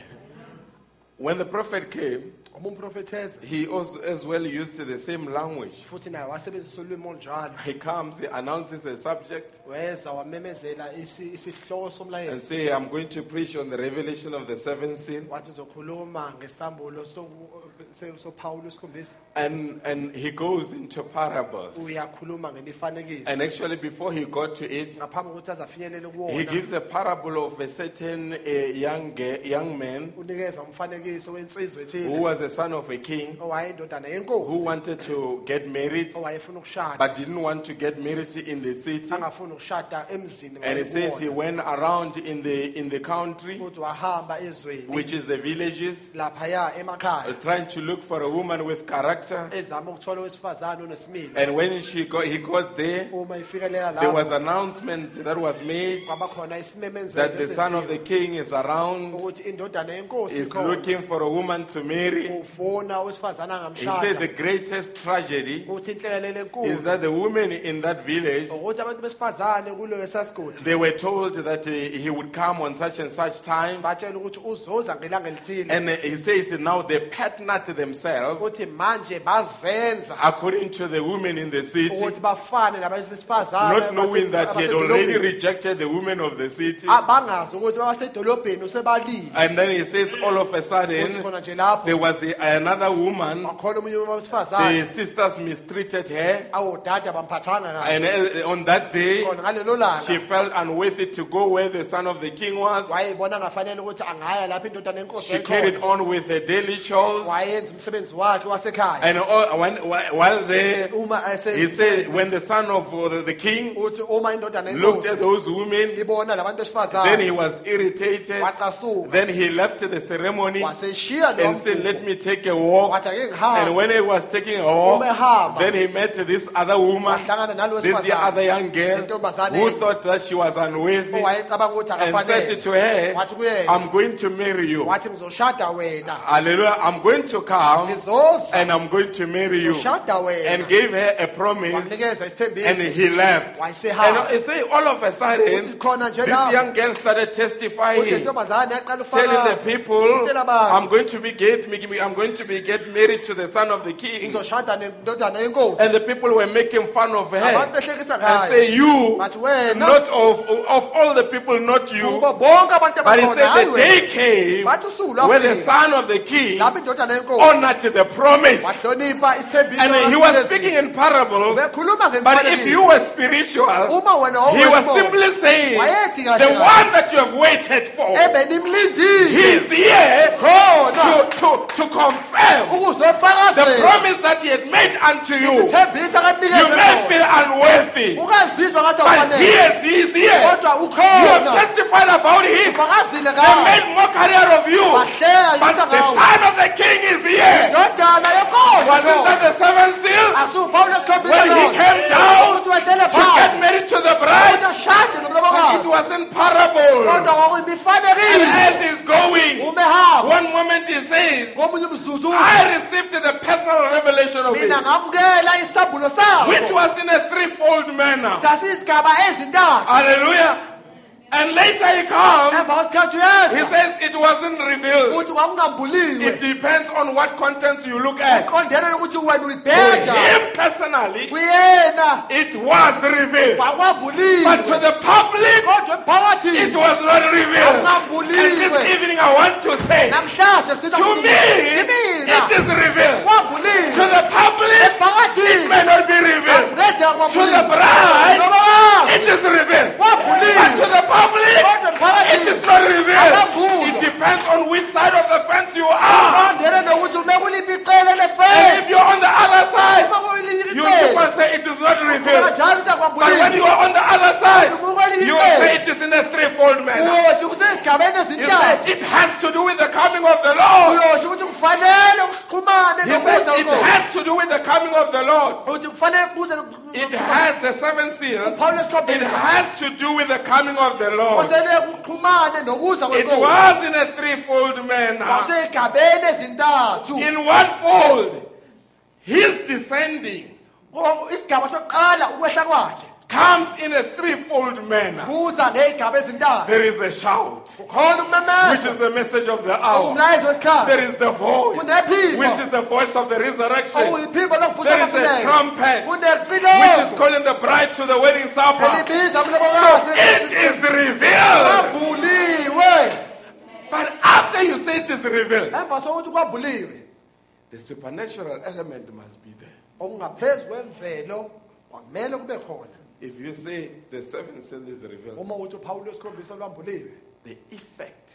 When the prophet came, he also as well used the same language. futhi naye wasebenzisa ulwimi olunjalo He comes, he announces a subject, weza wamemezela isi- isihloko and somlayezo say, I'm going to preach on the revelation of the seventh seal. wathi uzokhuluma ngesambulo soku- se- sophawulo isikhombisa And, and he goes into parables. uyakhuluma ngemifanekiso. And actually, before he got to it, ngaphambi kokuthi azafinyelele he kuwona gives a parable of a certain uh, young, ge- young man unikeza umfanekiso wensizwe who ethile was the son of a king who yenkosi. wanted to get married owayefuna ukushada. but didn't want to get married in the city. angafuni ukushada emzini And it says he went around in the, in the country, futhi wahamba ezweni. which is the villages, laphaya uh, emakhaya. trying to look for a woman with character. ezama ukuthola owesifazane onesimilo And when she got, he got there, uma ifikelela there was lapho an announcement that was made that the son of the king is around, ukuthi indodana yenkosi is ikhona. looking for a woman to marry. ufuna owesifazane He said the angamshada greatest tragedy ukuthi inhlekelele is enkulu that the women in that village ukuthi abantu besifazane kuleyo sasigodi they were told that uh, he would come on such and such time batshela ukuthi uzoza ngelanga elithile and uh, he says now they partnered themselves. Ukuthi manje bazenza. According to the women in the city. Ukuthi bafane nabantu besifazane not knowing that he had already rejected the women of the city. Ah, bangazi ukuthi babasedolobheni usebalile. And then he says all of a sudden khona nje lapho there was a, another woman. wakhona omunye uma the sisters mistreated her. Awodada bamphathanga kahle and uh, on that day she felt unworthy to go where the son of the king was. Wayebona ngafanele ukuthi angaya lapho indodana yenkosi She carried on with her daily chores. Wayenza umsebenzi wakhe wasekhaya. And all, when, while there, uma he said, when the son of uh, the king uthi uma indodana looked at those women, ibona labantu then he besifazane was irritated. wacasuka Then he left the ceremony waseshiya and said, let me take a walk. wathi ake And ngihambe when he was taking a walk, then he met this other woman, wahlangana nalo this wesifazane other young girl, who thought that she was unworthy, owayecabanga ukuthi and said akafanele to her, I'm going to marry you. wathi ngizoshada wena. Hallelujah. I'm going to come and I'm going to marry you. And gave her a promise and he left. And he say all of a sudden, Uthi khona nje this young girl started testifying, telling the people, I'm going to be get, I'm going to be get married to the son of the king. ngizoshada nendodana yenkosi And the people were making fun of her and say, you, not of, of all the people, not you. But he said the day came where the son of the king lapho to the promise. And he was speaking in parables. But if you were spiritual, he was simply saying, the one that you have waited for, ebenimlindile he's here to, to, to confirm the promise that he had made unto you. You may feel unworthy, but he is, he is here. You have testified about him. They made mockery out of you. But the son of the king is here. indodana Wasn't that the seventh seal? When he came down to get married to the bride, it was in parable. And as he's going, one moment he says, I received the personal revelation of it, which was in a threefold manner. Hallelujah. And later he comes, he says it wasn't revealed. It depends on what contents you look at. uqondene ukuthi wena To him personally, it was revealed. But to the public, it was not revealed. And this evening I want to say, to me, it is revealed. To the public, it may not be revealed. To the bride, it is revealed. But to the public, kodwa it is not revealed. It depends on which side of the fence you are. qondene nokuthi ume kuliphi icele And if you're on the other side, you on saying it is not revealed. But when you are on the other side, you will say it is in a threefold manner. You say it has to do with the coming of the Lord. uyosho ukuthi kufanele kuxhumane He said it has to do with the coming of the Lord. ukuthi kufanele kuze It has the seventh seal. It has to do with the coming of the Lord. kuxhumane nokuza It was in a threefold manner. In what fold? His descending isigaba sokuqala ukwehla kwakhe comes in a threefold manner. kuza ngey'gaba ezintathu There is a shout, which is the message of the hour. There is the voice, which is the voice of the resurrection. There is a trumpet, which is calling the bride to the wedding supper. So it is revealed. But after you say it is revealed, emva sokuthi kwambuliwe the supernatural element must be there. Okungaphezu kwemvelo kwamele kube khona If you say the seventh seal is revealed, uma uthi uphawulo isikhombisa lwambuliwe the effect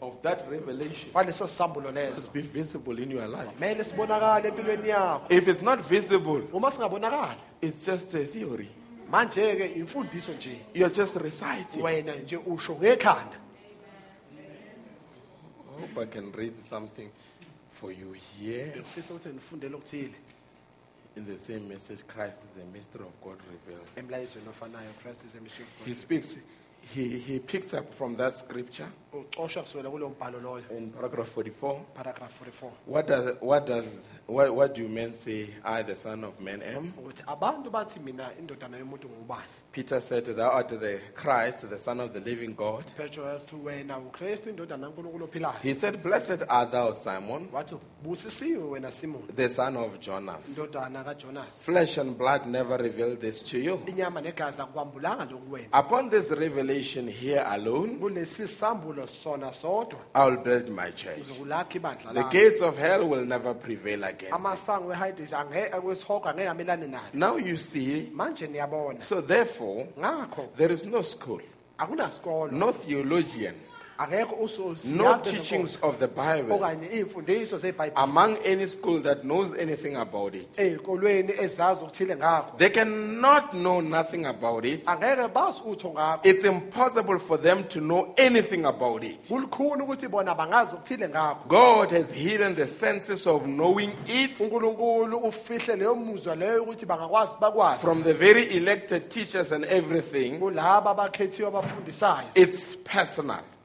of that revelation kwaleso sisambulo leso must be visible in your life. kumele sibonakale empilweni yakho If it's not visible, uma singabonakali it's just a theory. manje-ke imfundiso nje You're just reciting. I wena nje usho ngekhanda hope I can read something for you here. ngifisa ukuthi nifundele okuthile In the same message, Christ is the mystery of God revealed. emlayezweni ofanayo christ is a mystery of He speaks, he, he picks up from that scripture ucosha kusukela kulowo mbhalo loyo in paragraph 44. paragraph 44 What does, what does, what, what do men say, I, the son of man, am? ukuthi abantu bathi mina indodana yomuntu ngubani Peter said, Thou art the Christ, the son of the living God. petro wathi wena ukristu indodana kankulunkulu ophilayo He said, Blessed art thou, Simon, wathi busisiwe wena simoni the son of Jonas. Flesh and blood never revealed this to you. inyama negazi akukwambulanga lokhu wena Upon this revelation here alone, sona sodwa I will build my church. ibandla The lami. gates of hell will never prevail against it. amasango ehades eh, wesihogo angeke amelane nayo Now you see, manje niyabona. so therefore, ngakho there is no school, akunasikolo no theologian akekho no teachings of the Bible okanye iy'mfundiso zebhayibheli among any school that knows anything about it. ey'kolweni ezazi okuthile ngakho They cannot know nothing about it. angeke bazi utho ngakho It's impossible for them to know anything about it. kulukhuni ukuthi bona bangazi okuthile ngakho God has hidden the senses of knowing it unkulunkulu ufihle leyo muzwa leyo ukuthi bangakwazi bakwazi from the very elected teachers and everything. kulaba abakhethiwe abafundisayo It's personal, iqondene nomuntu ngamunye.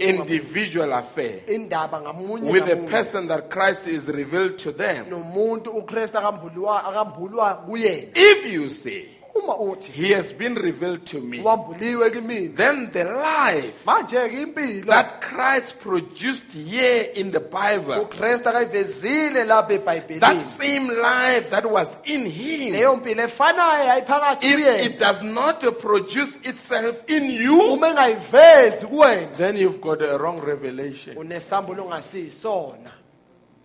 Individual affair. With the person that Christ is revealed to them. nomuntu ukristu akambulwa akambulwa kuyena. If you say, uma uthi He has been revealed to me, wambuliwe then the life impilo that Christ produced here in the Bible, ukristu akayivezile lapha that ebhayibhelini same life that was in Him, leyo mpilo efanayo yayiphakathi if it does not produce itself in you, uma engayivezi kuwena then you've got a wrong revelation. unesambulo ongasiyisona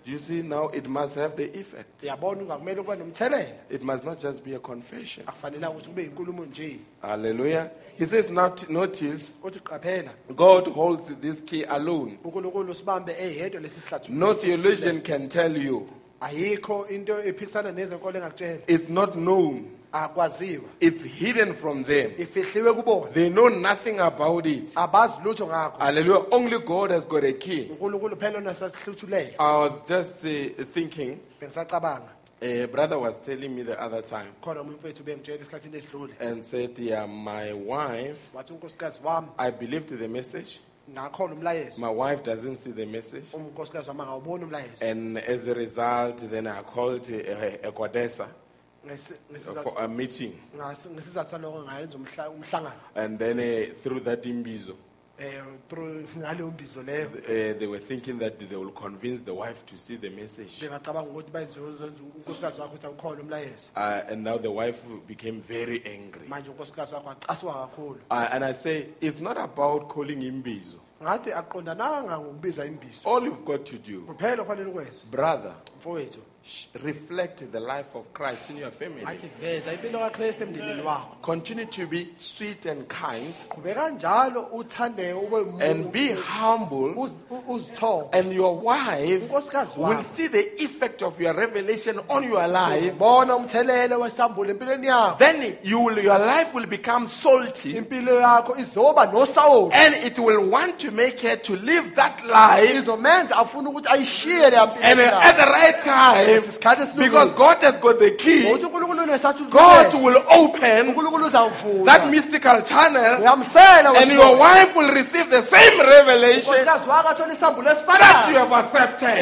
Do you see now? It must have the effect. uyabona ungakumele kuba nomthelela It must not just be a confession. akufanelanga ukuthi kube yinkulumo nje Hallelujah. He says, not notice, uthi qaphela God holds this key alone. unkulunkulu usibambe eyedwa lesi sihlathululo No theologian can tell you. ayikho into ephikisana nezenkolo engakutshela It's not known. Akwaziwa It's hidden from them. ifihliwe kubona They know nothing about it. abazi lutho ngakho Hallelujah. Only God has got a key. unkulunkulu phela onasahluthuleyo I was just uh, thinking, bengisacabanga a brother was telling me the other time khona omunye bengitshela esikhathini esidlule and said, Yeah, my wife, wathi unkosikazi wami I believed the message. umlayezo My wife doesn't see the message. unkosikazi wami angawuboni umlayezo And as a result, then I called uh, Ngesi- uh, ngesizathu- for a meeting. ngesizathu saloko ngayenza umhla- umhlangano And then uh, through that imbizo, um through ngaleyo mbizo leyo uh, they were thinking that they will convince the wife to see the message. bengacabanga ukuthi bayenzenza unkosikazi wakho ukuthi awukholwa umlayezo Uh, and now the wife became very angry. manje unkosikazi wakho acasuka kakhulu Uh, and I say, it's not about calling imbizo. ngathi aqondananga ngokubiza imbizo All you've got to do, kuphela okufanele ukwenza brother, mfowethu reflect the life of Christ in your family. athi veza impilo kakristu emndenini wakho Continue to be sweet and kind qhubeka njalo uthandeke ube and be humble. uzithobe And your wife unkosikazi will wakho see the effect of your revelation on your life. bona umthelelo wesambulo empilweni yakho Then you will, your life will become salty impilo yakho izoba nosawoti and it will want to make her to live that life izomenza afuna ukuthi ayishiye leya and at the right time. Because God has got the key. God will open that mystical channel and your wife will receive the same revelation unkosikazi wakho athola isambulo that you have accepted.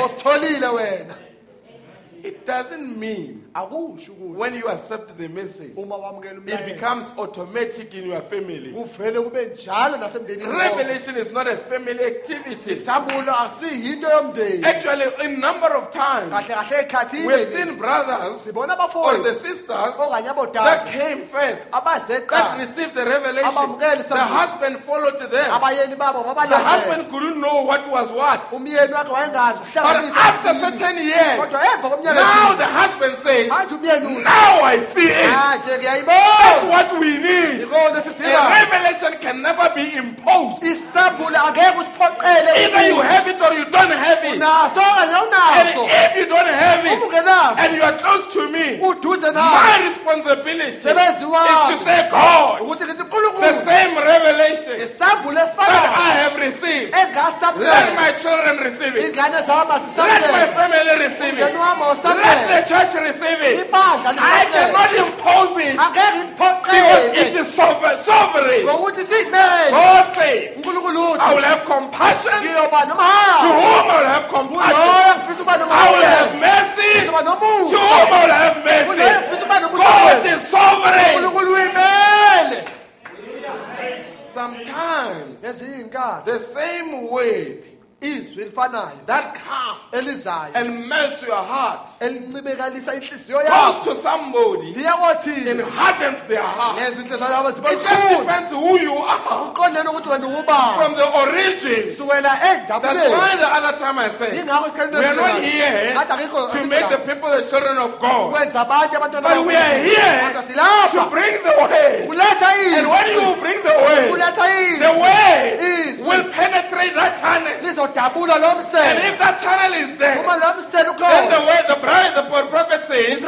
It doesn't mean when you accept the message, it becomes automatic in your family. kuvele kube njalo nasemndenini wakho. Revelation is not a family activity. isambulo asiyinto yomndeni Actually, a number of times, we've ekhathini seen brothers or the sisters that came first, that received the revelation. The husband followed them. The husband couldn't know what was what. umyeni wakhe wayengazi But after certain years, kodwa emva kweminyaka now the husband says, Now I see it. manje That's what we need. A revelation can never be imposed. isambulo angeke usiphoqele Either you have it or you don't have it. And if you don't have it and you are close to me, my responsibility is to say, God, the same revelation that I have received, let my children receive it. Let my family receive it. Let the church receive it. I cannot impose it. Angeke because it ngiphoqele is sover- sovereign. God says, I will have compassion to whom I will have compassion. uloyo ngifisa ukuba I will have mercy to whom I will have mercy. God is sovereign. unkulunkulu uyimele Sometimes ngezinye iy'nkathi the same word izwi elifanayo that come elizayo. and melt your heart elincibikalisa inhliziyo goes yakho to somebody liyakothini and hardens their heart. ngenza inhliziyo yabo It just depends who you are. Uqondene ukuthi wena ubani from the origin. That's why the other time I said, ingakho isikhathi we are not here to make the people the children of God, ukwenza abantu abantwana but we are here Kodwa to silapha bring the way. kuletha And when izwi you bring the way, kuletha the izwi way Izwi. will penetrate that channel. And if that channel is there, uma lo msele then the way the bride, the prophet says,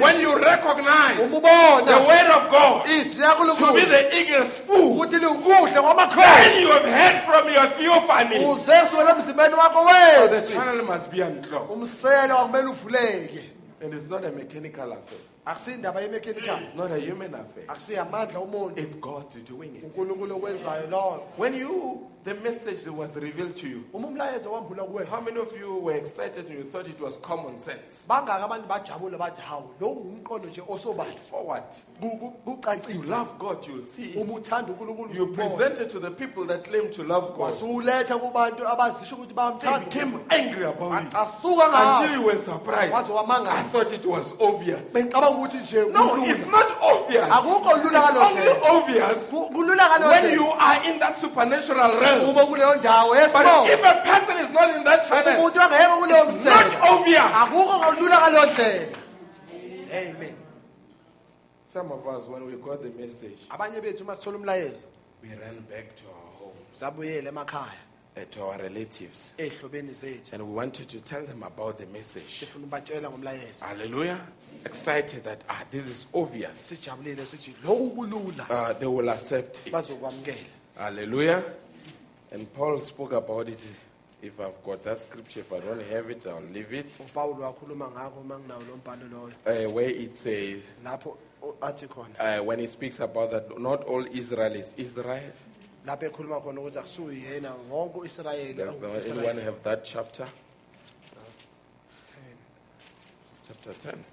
when you recognize the word of God izwi to be the eagle's food, ngomakhosi then you have heard from your theophany. emzimbeni The channel must be unclogged. umsele wakumele uvuleke And it's not a mechanical affair. ye-mechanical It's not a human affair. omuntu It's God doing it. unkulunkulu okwenzayo loyo When you, the message that was revealed to you, uma umlayezo wambula how many of you were excited and you thought it was common sense? bangaki abantu bajabule bathi hawu lo ngumqondo nje osobala Forward. Ku- ku- You kucacile love God, you'll see it. uma uthanda You uzobona. present to the people that claim to love God. wasuletha kubantu abazisho ukuthi They bayamthanda became angry about it. asuka Until ngawo you were surprised. waze I wamangala thought it was obvious. bengicabanga ukuthi nje No, kulula. it's not obvious. akukho lula It's only obvious kulula when you are in that supernatural realm. uma kuleyo ndawo But if a person is not in that channel, umuntu angeke kuleyo it's not msele obvious. akukho lula ngalo hlelo amen Some of us, when we got the message, abanye bethu uma sithola umlayezo we ran back to our home, sabuyele emakhaya uh, to our relatives, and we wanted to tell them about the message. sifuna ubatshela Hallelujah. Excited that ah, this is obvious. sijabulile sithi loku kulula Uh, they will accept it. Hallelujah. And Paul spoke about it. If I've got that scripture, if I don't have it, I'll leave it. upawulo wakhuluma ngakho uma nginawo lo mbhalo loyo Uh, where it says, lapho o- athi khona uh, when he speaks about that, not all Israel is Israel. lapho ekhuluma khona ukuthi akusuyi yena wonke u-israyeli Does anyone have that chapter? Chapter 10.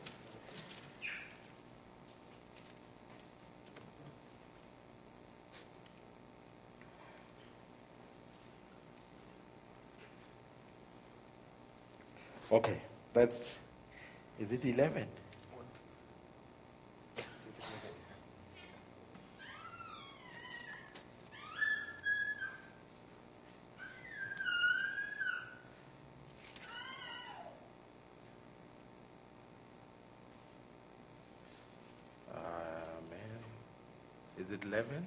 Okay, that's. Is it 11? Uh. Is it 11?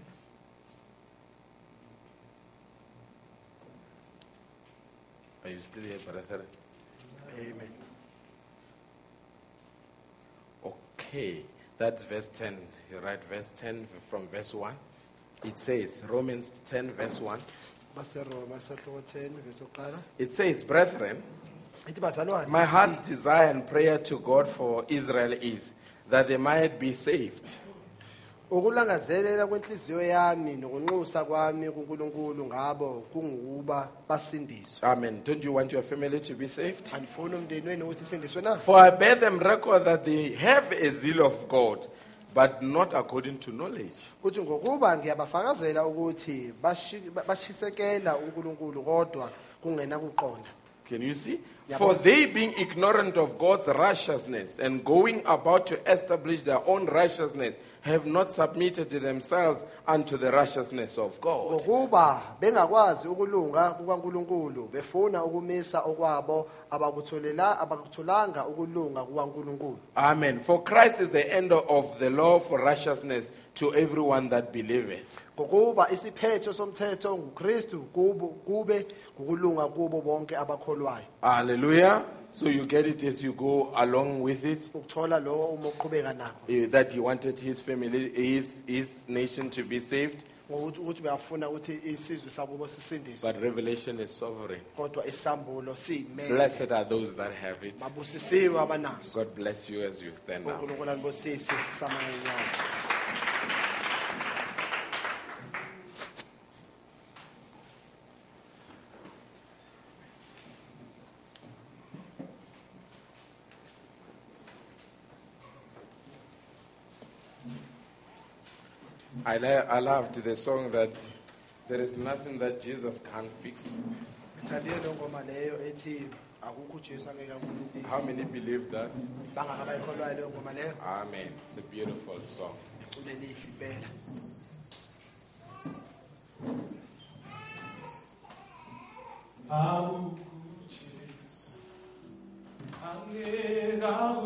Are you still here, brother? amen Okay, that's verse 10. You write verse 10 from verse 1. It says, Romans 10, verse 1. baseroma sahloko 10 vesi yokuqala It says, Brethren, my heart's desire and prayer to God for Israel is that they might be saved. Ukulangazelela kwenhliziyo yami nokunxusa kwami kunkulunkulu ngabo kungukuba basindiswe Amen. Don't you want your family to be saved? andifuni umndeni wenu ukuthi sindiswe na For I bear them record that they have a zeal of God, but not according to knowledge. ngokuba ngiyabafakazela ukuthi bashi- bashisekela unkulunkulu kodwa kungena kuqonda Can you see? For they, being ignorant of God's righteousness and going about to establish their own righteousness, have not submitted themselves unto the righteousness of God. ngokuba bengakwazi ukulunga kukankulunkulu befuna ukumisa okwabo abakutholela abakutholanga ukulunga kukankulunkulu Amen. For Christ is the end of the law for righteousness to everyone that believeth. ngokuba isiphetho somthetho ngukristu kubo kube ngukulunga kubo bonke abakholwayo Hallelujah. So you get it as you go along with it. ukuthola lowo uma uqhubeka nakho eh, That he wanted his family, his, his nation to be saved. ngokuthi ukuthi uyafuna ukuthi isizwe sakubo sisindiswe But Revelation is sovereign. kodwa isambulo siyimele Blessed are those that have it. babusisiwe abanazo God bless you as you stand now. unkulunkulu anibusise sisama I, li- I loved the song that there is nothing that Jesus can't fix. ngithandile leyo ngoma leyo ethi akukho ujesu angeke How akulungise many believe that? bangaka bayikholwayo leyo ngoma leyo Amen. It's a beautiful song. iculo elihle impela akukujesu angeke akulungise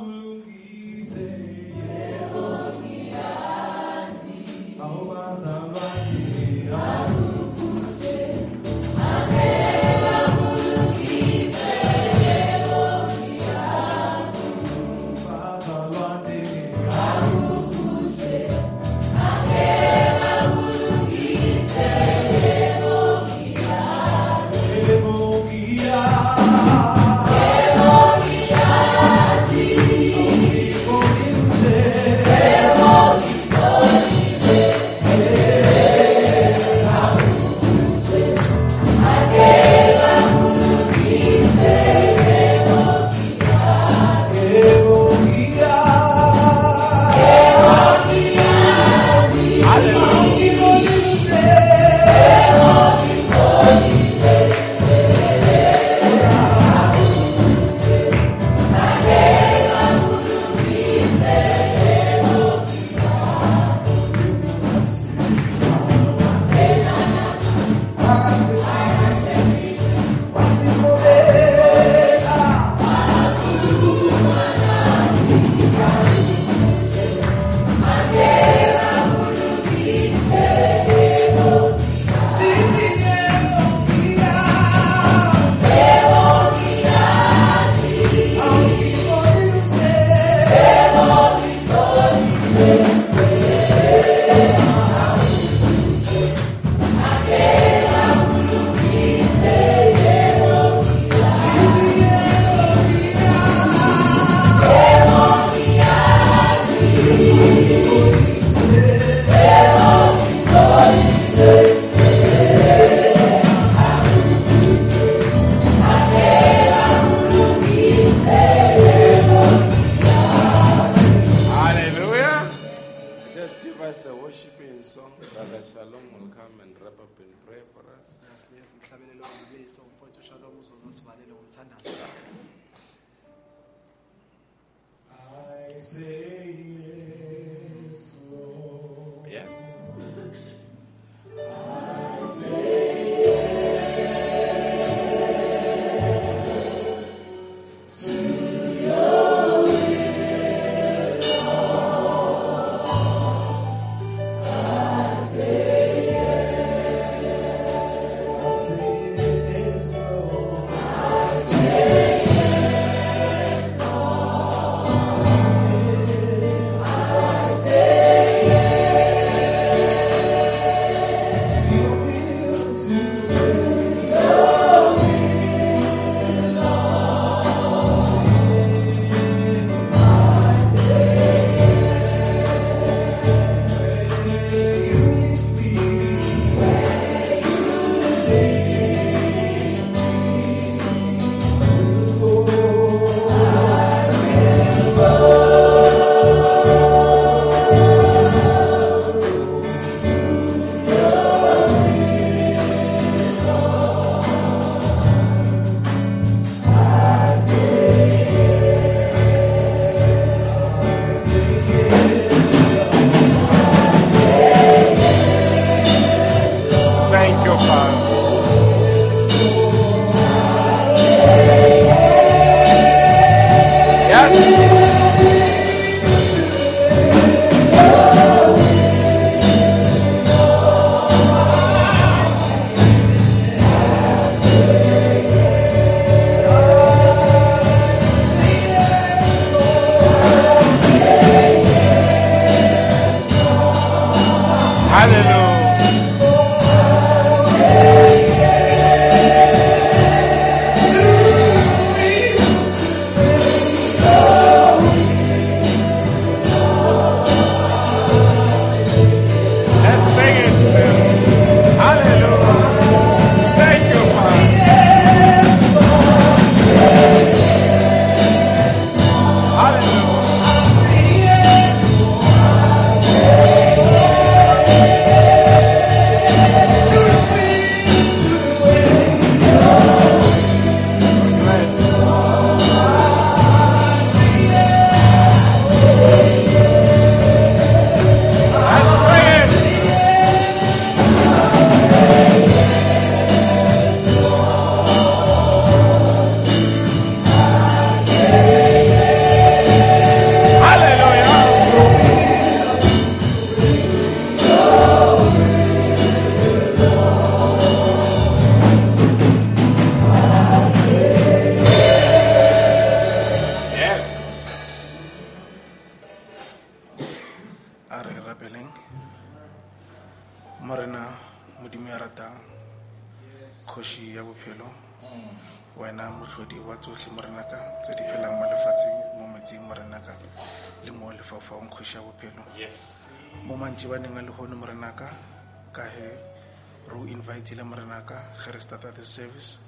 morenaka ge re starta this service.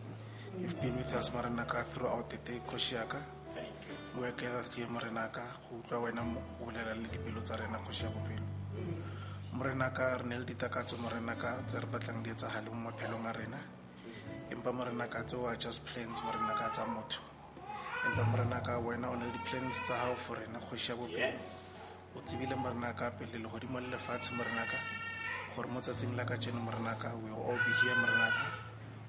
You've been with us morenaka throughout the day kgoši yaka. Thank you. we are gathered here morenaka go utlwa wena mo- o bolela le dipelo tsa rena kgoši ya bophelo. Morenaka re ne le ditakatso morenaka tse re batlang di etsagale mo maphelong a rena. Empa morenaka tseo are just plans morenaka tsa motho. Empa morenaka wena o na le di-plans tsa gago for rena kgoši ya bophelo. Yes. o tsebile morenaka pele legodimo le lefatshe morenaka gore mo tsatsing la ka jeno morenaka we will all be here morenaka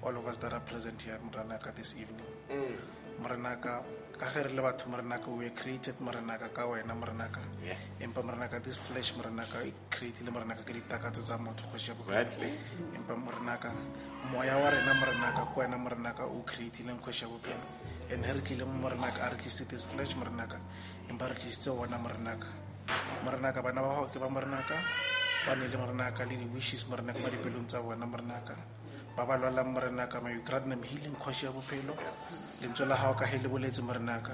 all of us that are present here morenaka this evening. Mm. Morenaka ka ge re le we were created morenaka ka wena morenaka Yes. empa morenaka this flesh morenaka creatile morenaka ke ditakatso tsa motho kgoši ya bophelo. Rightly. empa morenaka moya wa rena morenaka ke wena morenaka o creatileng kgoši ya bophelo. And ge re tlile mo morenaka a re tlise this flesh morenaka empa re tlisitse wona morenaka morenaka bana ba gago ke ba morenaka ba ne le morenaka le di-wishes morenaka mo dipelong tsa bona morenaka ba ba lwalang morenaka may you grant them healing kgoši ya bophelo lentswe la gago ka ge le boletse morenaka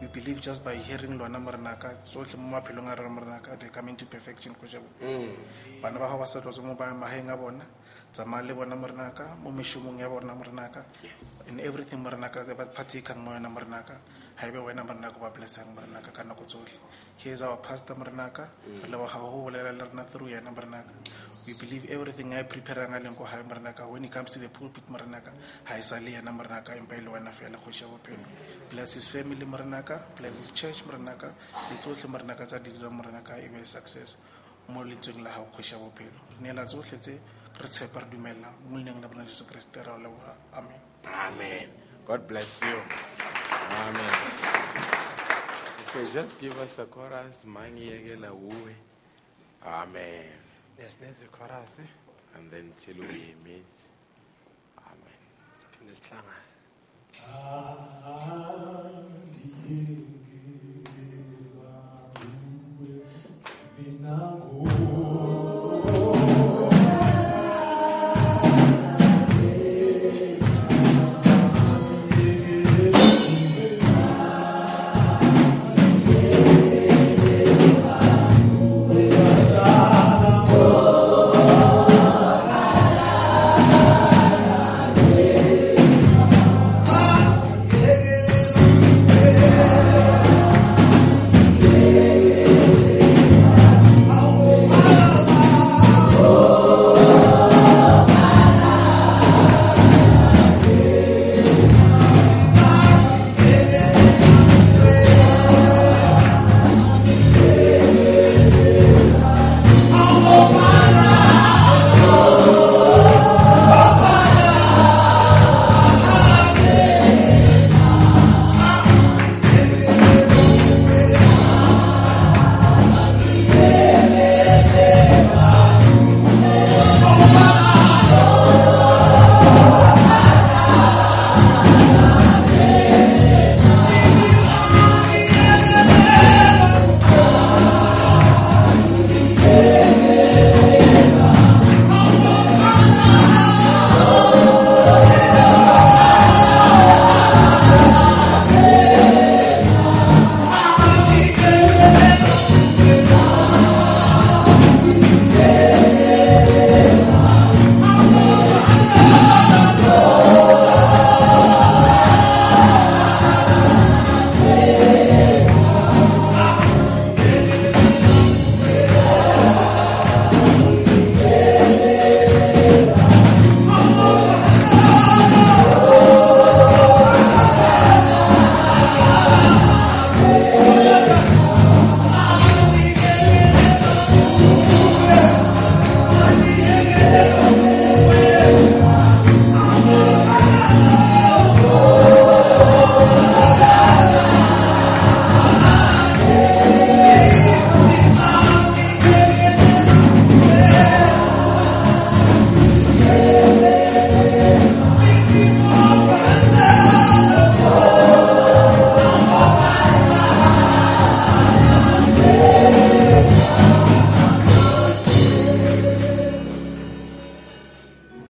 we believe just by hearing lona morenaka tsotlhe mo maphelong a rena morenaka they come into perfection kgoši ya bophelo. Mm. Bana ba gago ba sa tlotswe mo magaeng a bona tsamaya le bona morenaka mo mešomong ya bona morenaka in everything morenaka ba partakang mo yona morenaka ga ebe wena morenaka ba blessang morenaka ka nako tsotlhe he is our pastor morenaka mm. re leboga go bolela le rena through yena morenaka we believe everything a e preparang a leng ko gae morenaka when it comes to the pulpit morenaka ga e sa le yena morenaka empa e le wena fela kgoši ya bophelo. Bless his family morenaka bless his church morenaka le tsotlhe morenaka tsa di dira morenaka e be success. Mo lentsweng la gago kgoši ya bophelo. Re neela tsotlhe tse re tshepa re dumela mo leneng la bona jesu kriste ra o leboga amen. Amen. God bless you. Amen. Okay, just give us a chorus. Mangiyekela uwe. Amen. yes nezichorus eh? And then till we meet. Amen. it's siphinde sihlangane Andiye ah, ah.